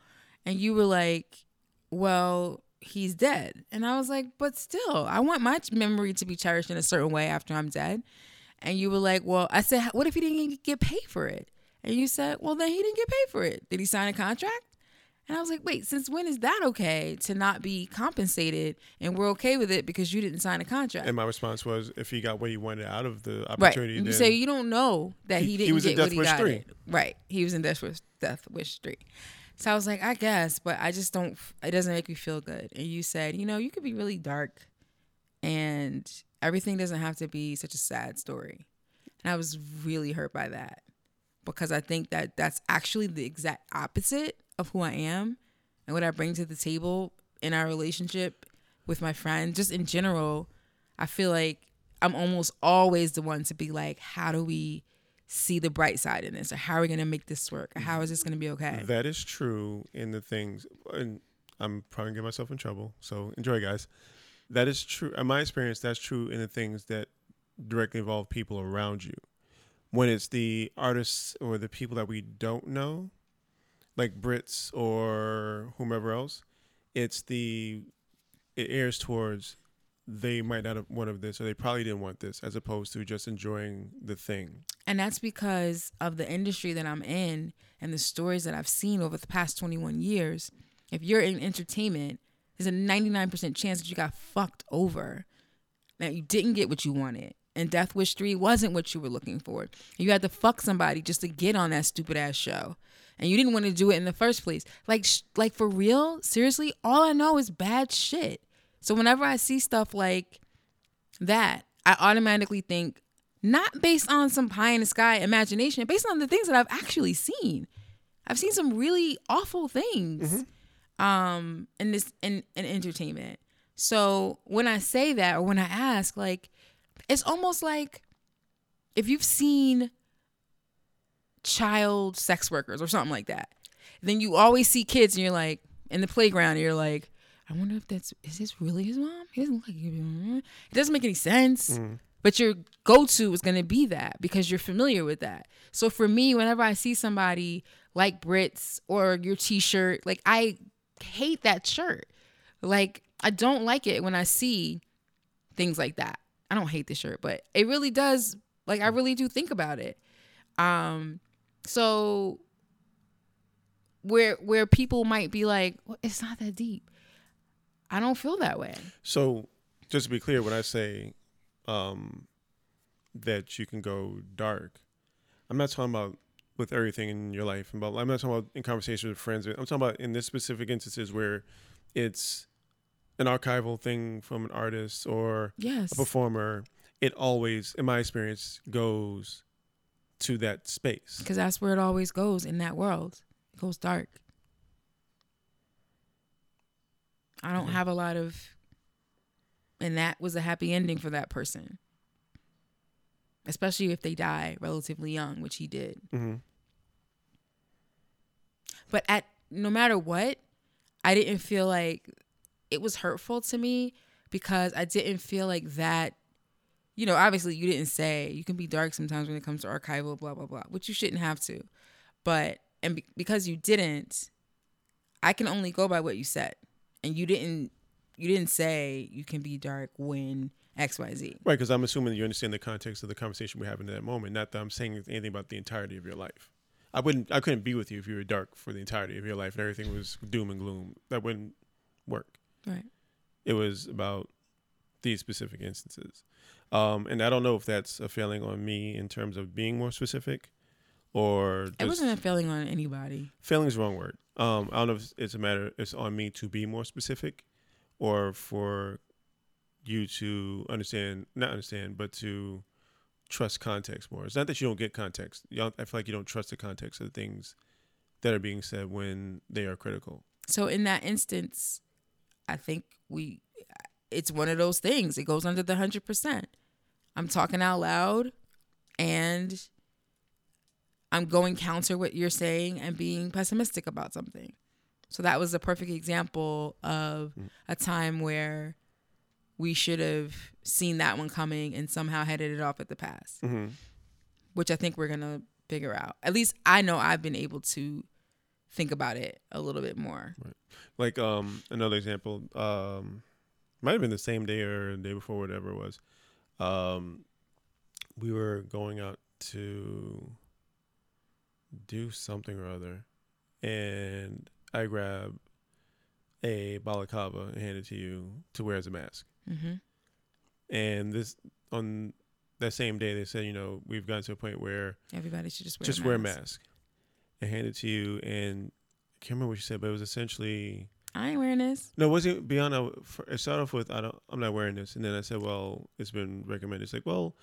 And you were like, well, he's dead. And I was like, but still, I want my memory to be cherished in a certain way after I'm dead. And you were like, well, I said, what if he didn't get paid for it? And you said, well, then he didn't get paid for it. Did he sign a contract? And I was like, wait, since when is that okay to not be compensated and we're okay with it because you didn't sign a contract? And my response was, if he got what he wanted out of the right. opportunity, You say you don't know that he, He- he didn't was in get what Death he Wish got. 3. it. Right. He was in Death Wish, Death Wish 3. So I was like, I guess, but I just don't, it doesn't make me feel good. And you said, you know, you could be really dark and everything doesn't have to be such a sad story. And I was really hurt by that because I think that that's actually the exact opposite of who I am and what I bring to the table in our relationship with my friends. Just in general, I feel like I'm almost always the one to be like, how do we see the bright side in this or how are we going to make this work or how is this going to be okay That is true in the things, and I'm probably gonna get myself in trouble. So enjoy, guys. That is true. In my experience, that's true in the things that directly involve people around you. When it's the artists or the people that we don't know, like Britz or whomever else, it's the it airs towards they might not have wanted this or they probably didn't want this as opposed to just enjoying the thing. and that's because of the industry that I'm in and the stories that I've seen over the past 21 years if you're in entertainment there's a 99% chance that you got fucked over that you didn't get what you wanted and Death Wish 3 wasn't what you were looking for. You had to fuck somebody just to get on that stupid ass show. And you didn't want to do it in the first place. Like sh- like for real, seriously, all I know is bad shit. So whenever I see stuff like that, I automatically think not based on some pie in the sky imagination, based on the things that I've actually seen. I've seen some really awful things mm-hmm. Um in this in, in entertainment. So when I say that or when I ask, like it's almost like if you've seen child sex workers or something like that, then you always see kids and you're like in the playground and you're like, I wonder if that's is this really his mom? He doesn't look like it doesn't make any sense. But your go to is gonna be that because you're familiar with that. So for me, whenever I see somebody like Britz or your t shirt, like I hate that shirt. Like I don't like it when I see things like that. I don't hate the shirt, but it really does like I really do think about it. Um so where where people might be like, well, it's not that deep. I don't feel that way. So, just to be clear, when I say um, that you can go dark, I'm not talking about with everything in your life. About I'm not talking about in conversations with friends. I'm talking about in this specific instances where it's an archival thing from an artist or Yes. a performer. It always, in my experience, goes to that space. Because that's where it always goes in that world. It goes dark. I don't have a lot of, and that was a happy ending for that person. Especially if they die relatively young, which he did. hmm But at no matter what, I didn't feel like it was hurtful to me because I didn't feel like that. You know, obviously, you didn't say you can be dark sometimes when it comes to archival, blah blah blah, which you shouldn't have to. But and be, because you didn't, I can only go by what you said, and you didn't. You didn't say you can be dark when X Y Z. Right, because I'm assuming you understand the context of the conversation we're having in that moment. Not that I'm saying anything about the entirety of your life. I wouldn't. I couldn't be with you if you were dark for the entirety of your life and everything was doom and gloom. That wouldn't work. Right. It was about these specific instances, um, and I don't know if that's a failing on me in terms of being more specific, or It wasn't a failing on anybody. failing is the wrong word. Um, I don't know if it's a matter. It's on me to be more specific, or for you to understand, not understand, but to trust context more. It's not that you don't get context. Don't, I feel like you don't trust the context of the things that are being said when they are critical. So in that instance, I think we it's one of those things. It goes under the 100%. I'm talking out loud and I'm going counter what you're saying and being pessimistic about something. So that was a perfect example of mm. a time where we should have seen that one coming and somehow headed it off at the pass, Mm-hmm. which I think we're going to figure out. At least I know I've been able to think about it a little bit more. Like um, another example, um, might have been the same day or the day before, whatever it was. Um, we were going out to do something or other, and I grabbed a balaclava and handed it to you to wear as a mask. Hmm And this on that same day, they said, you know, we've gotten to a point where Everybody should just wear just a wear a mask. And hand it to you, and I can't remember what she said, but it was essentially I ain't wearing this. no, it wasn't beyond. A, it started off with I don't, I'm not wearing this, and then I said, well, it's been recommended. It's like, well,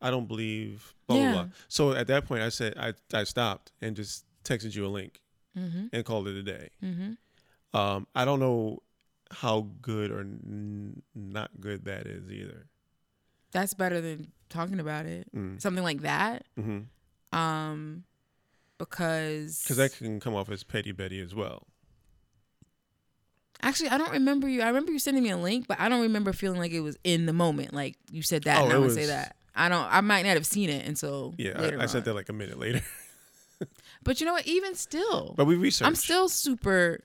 I don't believe blah Yeah. blah blah. So at that point, I said I I stopped and just texted you a link Mm-hmm. and called it a day. Mm-hmm. Um, I don't know how good or n- not good that is either. That's better than talking about it. Mm. Something like that. hmm Um, because Because that can come off as petty Betty as well. actually I don't remember you. I remember you sending me a link, but I don't remember feeling like it was in the moment. Like you said that, Oh, and I would say that. I don't. I might not have seen it until Yeah, later I, I said that like a minute later. But you know what? Even still, But we researched. I'm still super.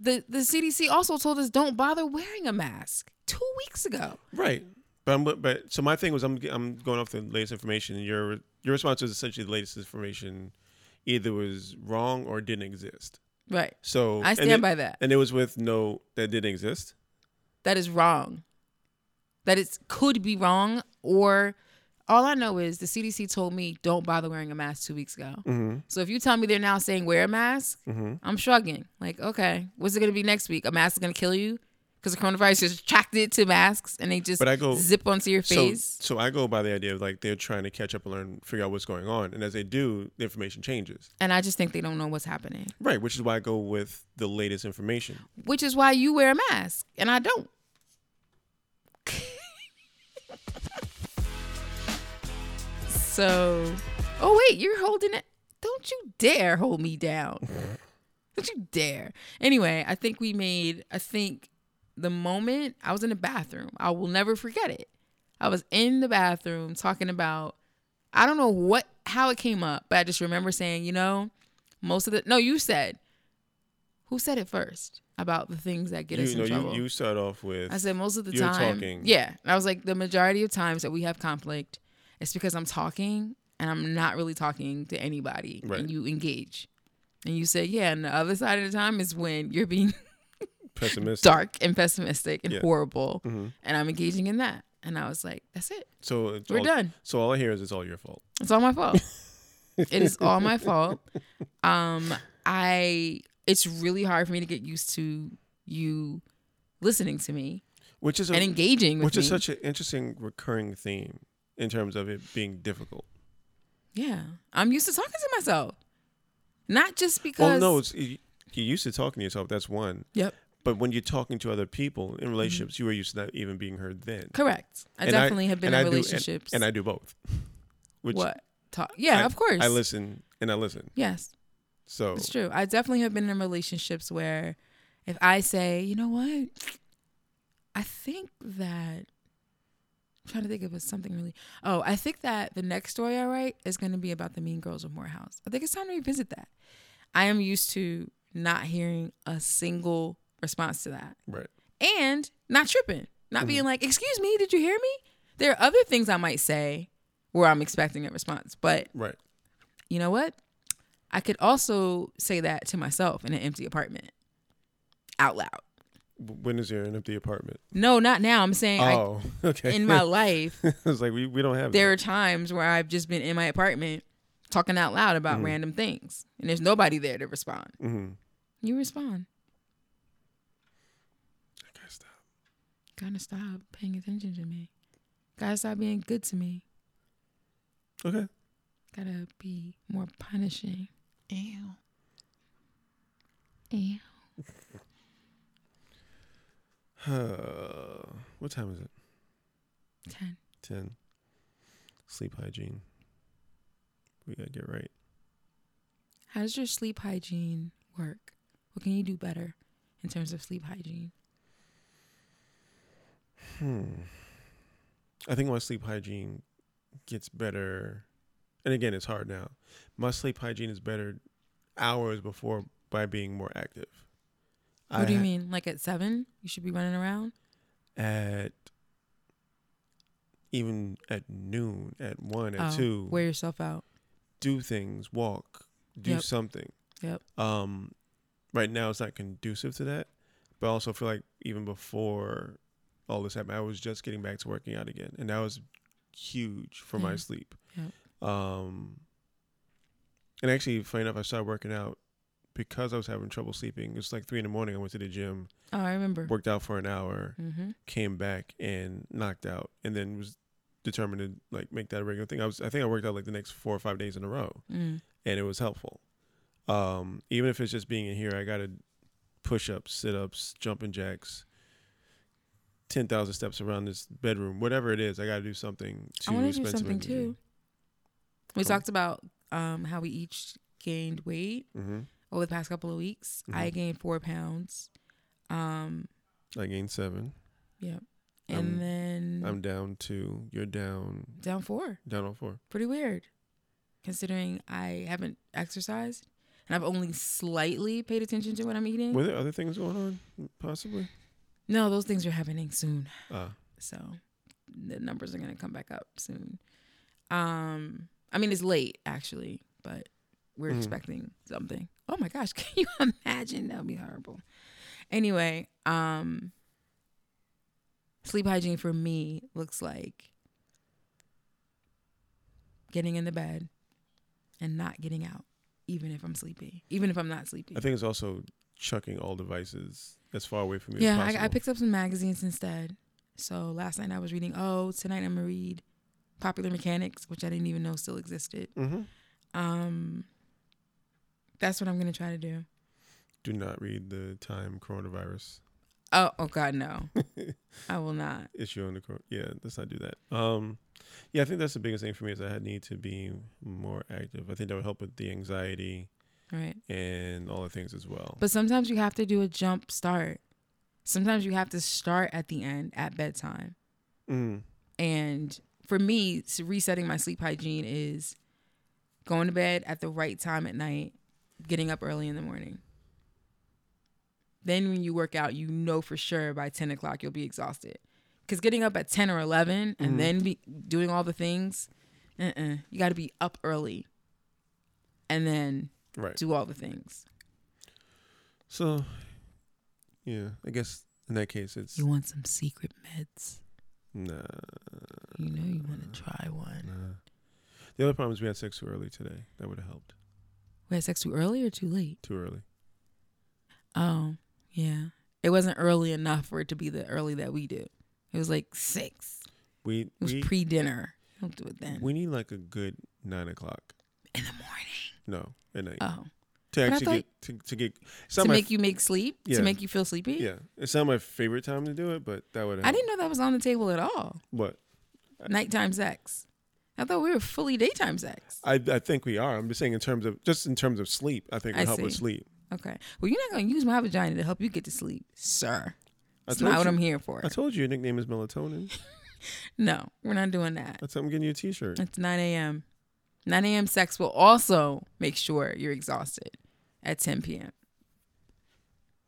The the CDC also told us don't bother wearing a mask two weeks ago. right. But I'm, but so my thing was I'm I'm going off the latest information. And your your response was essentially the latest information either was wrong or didn't exist. Right. So I stand it- by that. And it was with no that didn't exist. That is wrong. That it could be wrong, or all I know is the CDC told me don't bother wearing a mask two weeks ago. Mm-hmm. So if you tell me they're now saying wear a mask, Mm-hmm. I'm shrugging. Like, okay, what's it gonna be next week? A mask is gonna kill you because the coronavirus is attracted to masks and they just But I go- zip onto your So, face. so I go by the idea of like they're trying to catch up and learn, figure out what's going on, and as they do, the information changes. and I just think they don't know what's happening. Right, which is why I go with the latest information. Which is why you wear a mask and I don't. so, oh wait, you're holding it. Don't you dare hold me down. Don't you dare. Anyway, I think we made, I think the moment I was in the bathroom, I will never forget it. I was in the bathroom talking about, I don't know what, how it came up, but I just remember saying, you know, most of the, no, you said, who said it first about the things that get You, us in know, trouble? you you start off with I said most of the you're time. talking. Yeah. And I was like, the majority of times that we have conflict, it's because I'm talking and I'm not really talking to anybody. Right. And you engage. And you say, yeah. And the other side of the time is when you're being pessimistic. dark and pessimistic and Yeah. horrible. Mhm. And I'm engaging in that. And I was like, that's it. So it's We're all, done. So all I hear is it's all your fault. It's all my fault. it is all my fault. Um, I it's really hard for me to get used to you listening to me Which is a, and engaging with which me. is such an interesting recurring theme in terms of it being difficult. Yeah, I'm used to talking to myself, not just oh, because. Well, no, it's you- you're used to talking to yourself. That's one. Yep. But when you're talking to other people in mm-hmm. relationships, you are used to not even being heard then. correct. I And definitely have been in I do- and- relationships. and, I do both. Which what talk? Yeah, I- of course. I listen and I listen. Yes, So it's true. I definitely have been in relationships where, if I say, you know what, I think that. I'm trying to think of something really. Oh, I think that the next story I write is going to be about the Mean Girls of Morehouse. I think it's time to revisit that. I am used to not hearing a single response to that. right. and not tripping, not mm-hmm. being like, "Excuse me, did you hear me?" There are other things I might say where I'm expecting a response, but Right. you know what? I could also say that to myself in an empty apartment, out loud. When is an empty apartment? No, not now. I'm saying I, Oh, okay. in my life, I was like, we, we don't have there that. are times where I've just been in my apartment talking out loud about Mm-hmm. random things, and there's nobody there to respond. hmm You respond. I gotta stop. Gotta stop paying attention to me. Gotta stop being good to me. Okay. Gotta be more punishing. Ew. Ew. what time is it? Ten. 10. Sleep hygiene. We gotta get right. How does your sleep hygiene work? What can you do better in terms of sleep hygiene? Hmm. I think my sleep hygiene gets better. And again, it's hard now. My sleep hygiene is better hours before by being more active. What do you mean? Like at seven, you should be running around? At even at noon, at one, at Oh, two, Wear yourself out. do things, walk, do Yep. something. Yep. Um, right now it's not conducive to that, but I also feel like even before all this happened, I was just getting back to working out again, and that was huge for my sleep. Yep. Um, and actually, funny enough, I started working out because I was having trouble sleeping. It was like three in the morning. I went to the gym, Oh, I remember. worked out for an hour, Mm-hmm. came back and knocked out, and then was determined to like make that a regular thing. I was, I think I worked out like the next four or five days in a row Mm. and it was helpful. Um, even if it's just being in here, I got to push ups, sit ups, jumping jacks, 10,000 steps around this bedroom, whatever it is, I got to do something to I want to spend do something too. We Cool. talked about um, how we each gained weight Mm-hmm. Over the past couple of weeks. I gained four pounds. Um, I gained seven. Yep. and I'm- then I'm down two. You're down. down four. Down on four. Pretty weird, considering I haven't exercised and I've only slightly paid attention to what I'm eating. Were there other things going on? Possibly. no, those things are happening soon. Ah. so the numbers are gonna come back up soon. Um, I mean it's late actually, but we're Mhm. expecting something. Oh my gosh, can you imagine? That would be horrible. Anyway, um, sleep hygiene for me looks like getting in the bed and not getting out, even if I'm sleepy, even if I'm not sleepy. I think it's also chucking all devices as far away from you as Yeah. I, I picked up some magazines instead. So last night I was reading. Oh, tonight I'm gonna read Popular Mechanics, which I didn't even know still existed. Mm-hmm. Um, that's what I'm gonna try to do. Do not read the Time coronavirus Oh, oh God, no, I will not. issue on the cor- yeah. Let's not do that. Um, yeah, I think that's the biggest thing for me is I need to be more active. I think that would help with the anxiety Right, and all the things as well. but sometimes you have to do a jump start. Sometimes you have to start at the end at bedtime. Mm. And for me, resetting my sleep hygiene is going to bed at the right time at night, getting up early in the morning. Then when you work out, you know for sure by 10 o'clock you'll be exhausted. Because getting up at 10 or 11 and Mhm. then be doing all the things, uh-uh. you got to be up early and then Right. do all the things. So, yeah, I guess in that case it's You want some secret meds? nah. You know you want to try one. nah. The other problem is we had sex too early today. That would have helped. We had sex too early or too late? Too early. Oh, yeah. It wasn't early enough for it to be the early that we did. It was like six. We It was pre dinner. Don't do it then. we need like a good nine o'clock. In the morning. No, at night Oh. to I actually get to, to get. To make you make sleep? Yeah. To make you feel sleepy? yeah. It's not my favorite time to do it, but that would. I didn't know that was on the table at all. What Nighttime sex. I thought we were fully daytime sex. I I think we are. I'm just saying in terms of just in terms of sleep. I think it I help with sleep. Okay. Well, you're not going to use my vagina to help you get to sleep, sir. That's not what I'm here for. I told you your nickname is melatonin. No, we're not doing that. That's I'm getting you a T-shirt. It's 9 a.m. 9 a.m. sex will also make sure you're exhausted at 10 p.m.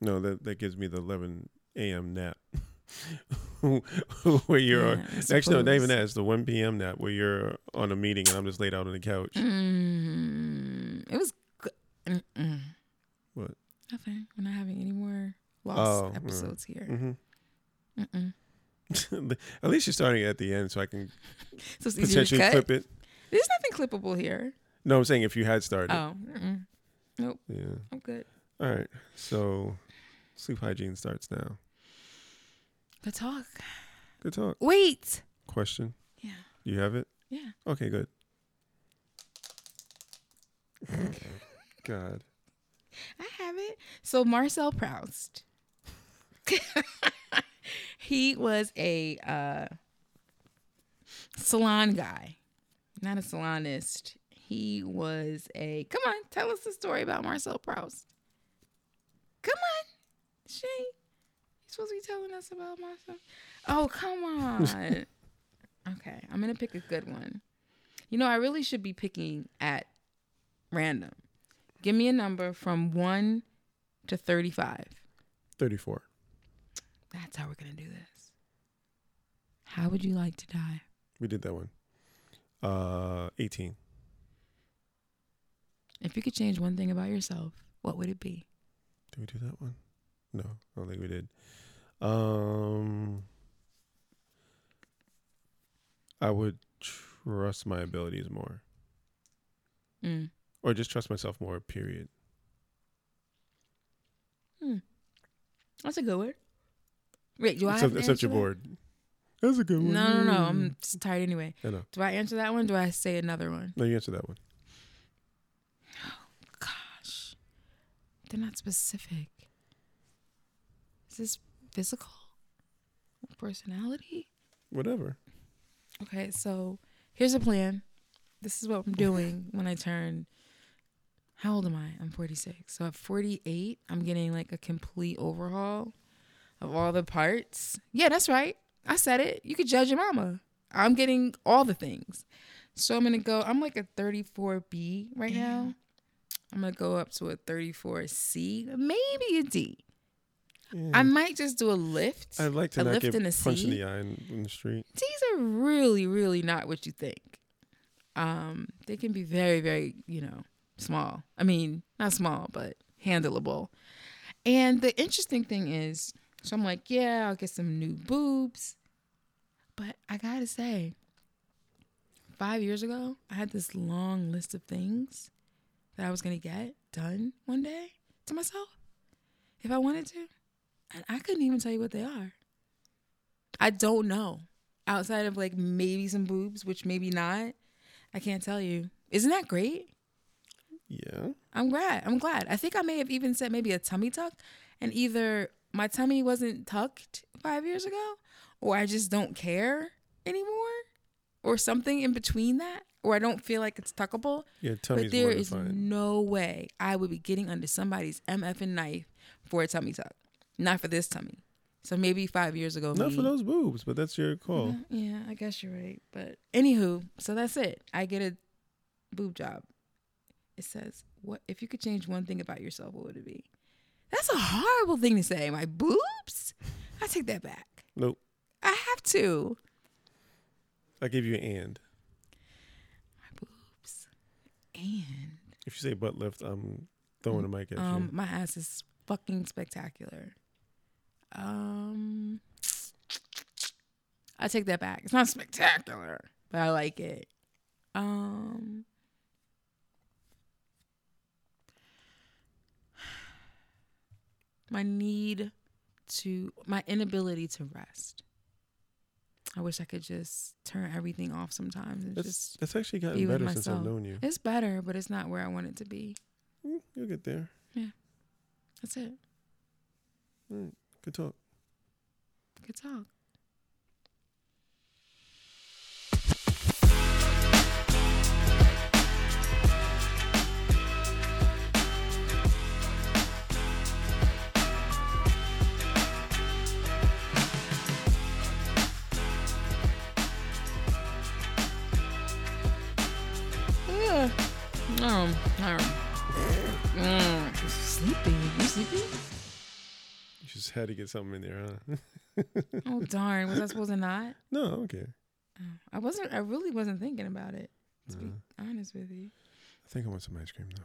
No, that that gives me the 11 a.m. nap. where you're Yeah, actually no, not even that. It's the 1 p.m. nap where you're on a meeting and I'm just laid out on the couch. Mm, it was good. Mm-mm. What? Nothing. We're not having any more lost Oh, yeah. episodes here. hmm Mm-mm. At least you're starting at the end, so I can So it's easier to potentially cut. clip it. There's nothing clippable here. No, I'm saying if you had started. Oh, mm-mm. nope. Yeah. I'm good. All right. So sleep hygiene starts now. Good talk. Good talk. Wait. Question. Yeah. You have it? Yeah. Okay, good. God. I have it. So Marcel Proust. he was a uh, salon guy, not a salonist. He was a. Come on, tell us the story about Marcel Proust. Come on, Shay. You supposed to be telling us about myself. Oh, come on. okay, I'm gonna pick a good one. You know, I really should be picking at random. Give me a number from 1 to 35. 34. That's how we're going to do this. How would you like to die? We did that one. Uh 18. If you could change one thing about yourself, what would it be? Did we do that one? No, I don't think we did. Um I would trust my abilities more. Mm. Or just trust myself more, period. Hmm. That's a good word. Wait, do I except except you're bored. That's a good one. No, no, no. I'm tired anyway. I know. Do I answer that one? Do I say another one? No, you answer that one. Oh Gosh, they're not specific. Is this physical? Personality? Whatever. Okay, so here's a plan. this is what I'm doing when I turn. How old am I? I'm 46. So at 48, I'm getting like a complete overhaul of all the parts. Yeah, that's right. I said it. You could judge your mama. I'm getting all the things. So I'm gonna go. I'm like a 34B right now. I'm gonna go up to a 34C, maybe a D. Yeah. I might just do a lift. I'd like to a not lift get and a punched in the eye in, in the street. D's are really, really not what you think. Um, they can be very, very, you know, small. I mean, not small, but handleable. And the interesting thing is, so I'm like, yeah, I'll get some new boobs. But I gotta say, five years ago, I had this long list of things that I was gonna get done one day to myself if I wanted to. And I couldn't even tell you what they are. I don't know. Outside of like maybe some boobs, which maybe not. I can't tell you. Isn't that great? Yeah. I'm glad. I'm glad. I think I may have even said maybe a tummy tuck, and either my tummy wasn't tucked five years ago, or I just don't care anymore, or something in between that, or I don't feel like it's tuckable. Yeah, tummy's but there is no way I would be getting under somebody's MF and knife for a tummy tuck. Not for this tummy. So maybe five years ago. Not me- for those boobs, but that's your call. yeah, I guess you're right. But anywho, so that's it. I get a boob job. It says, "What if you could change one thing about yourself? What would it be?" That's a horrible thing to say. My boobs. I take that back. Nope. I have to. I give you an and. My boobs. And If you say butt lift, I'm throwing a mic at um, my ass is fucking spectacular. Um, I take that back. It's not spectacular, but I like it. Um, my need to, my inability to rest. I wish I could just turn everything off sometimes and you. just. That's, that's actually be gotten with better since I've known you. It's better, but it's not where I want it to be. Mm, You'll get there. Yeah, that's it. Good talk. Good talk. Yeah. Um, um, mm, sleepy. You sleepy? Just had to get something in there, huh? Oh darn! Was I supposed to not? no, okay. Oh, I wasn't. I really wasn't thinking about it. To be Uh, honest with you. I think I want some ice cream though.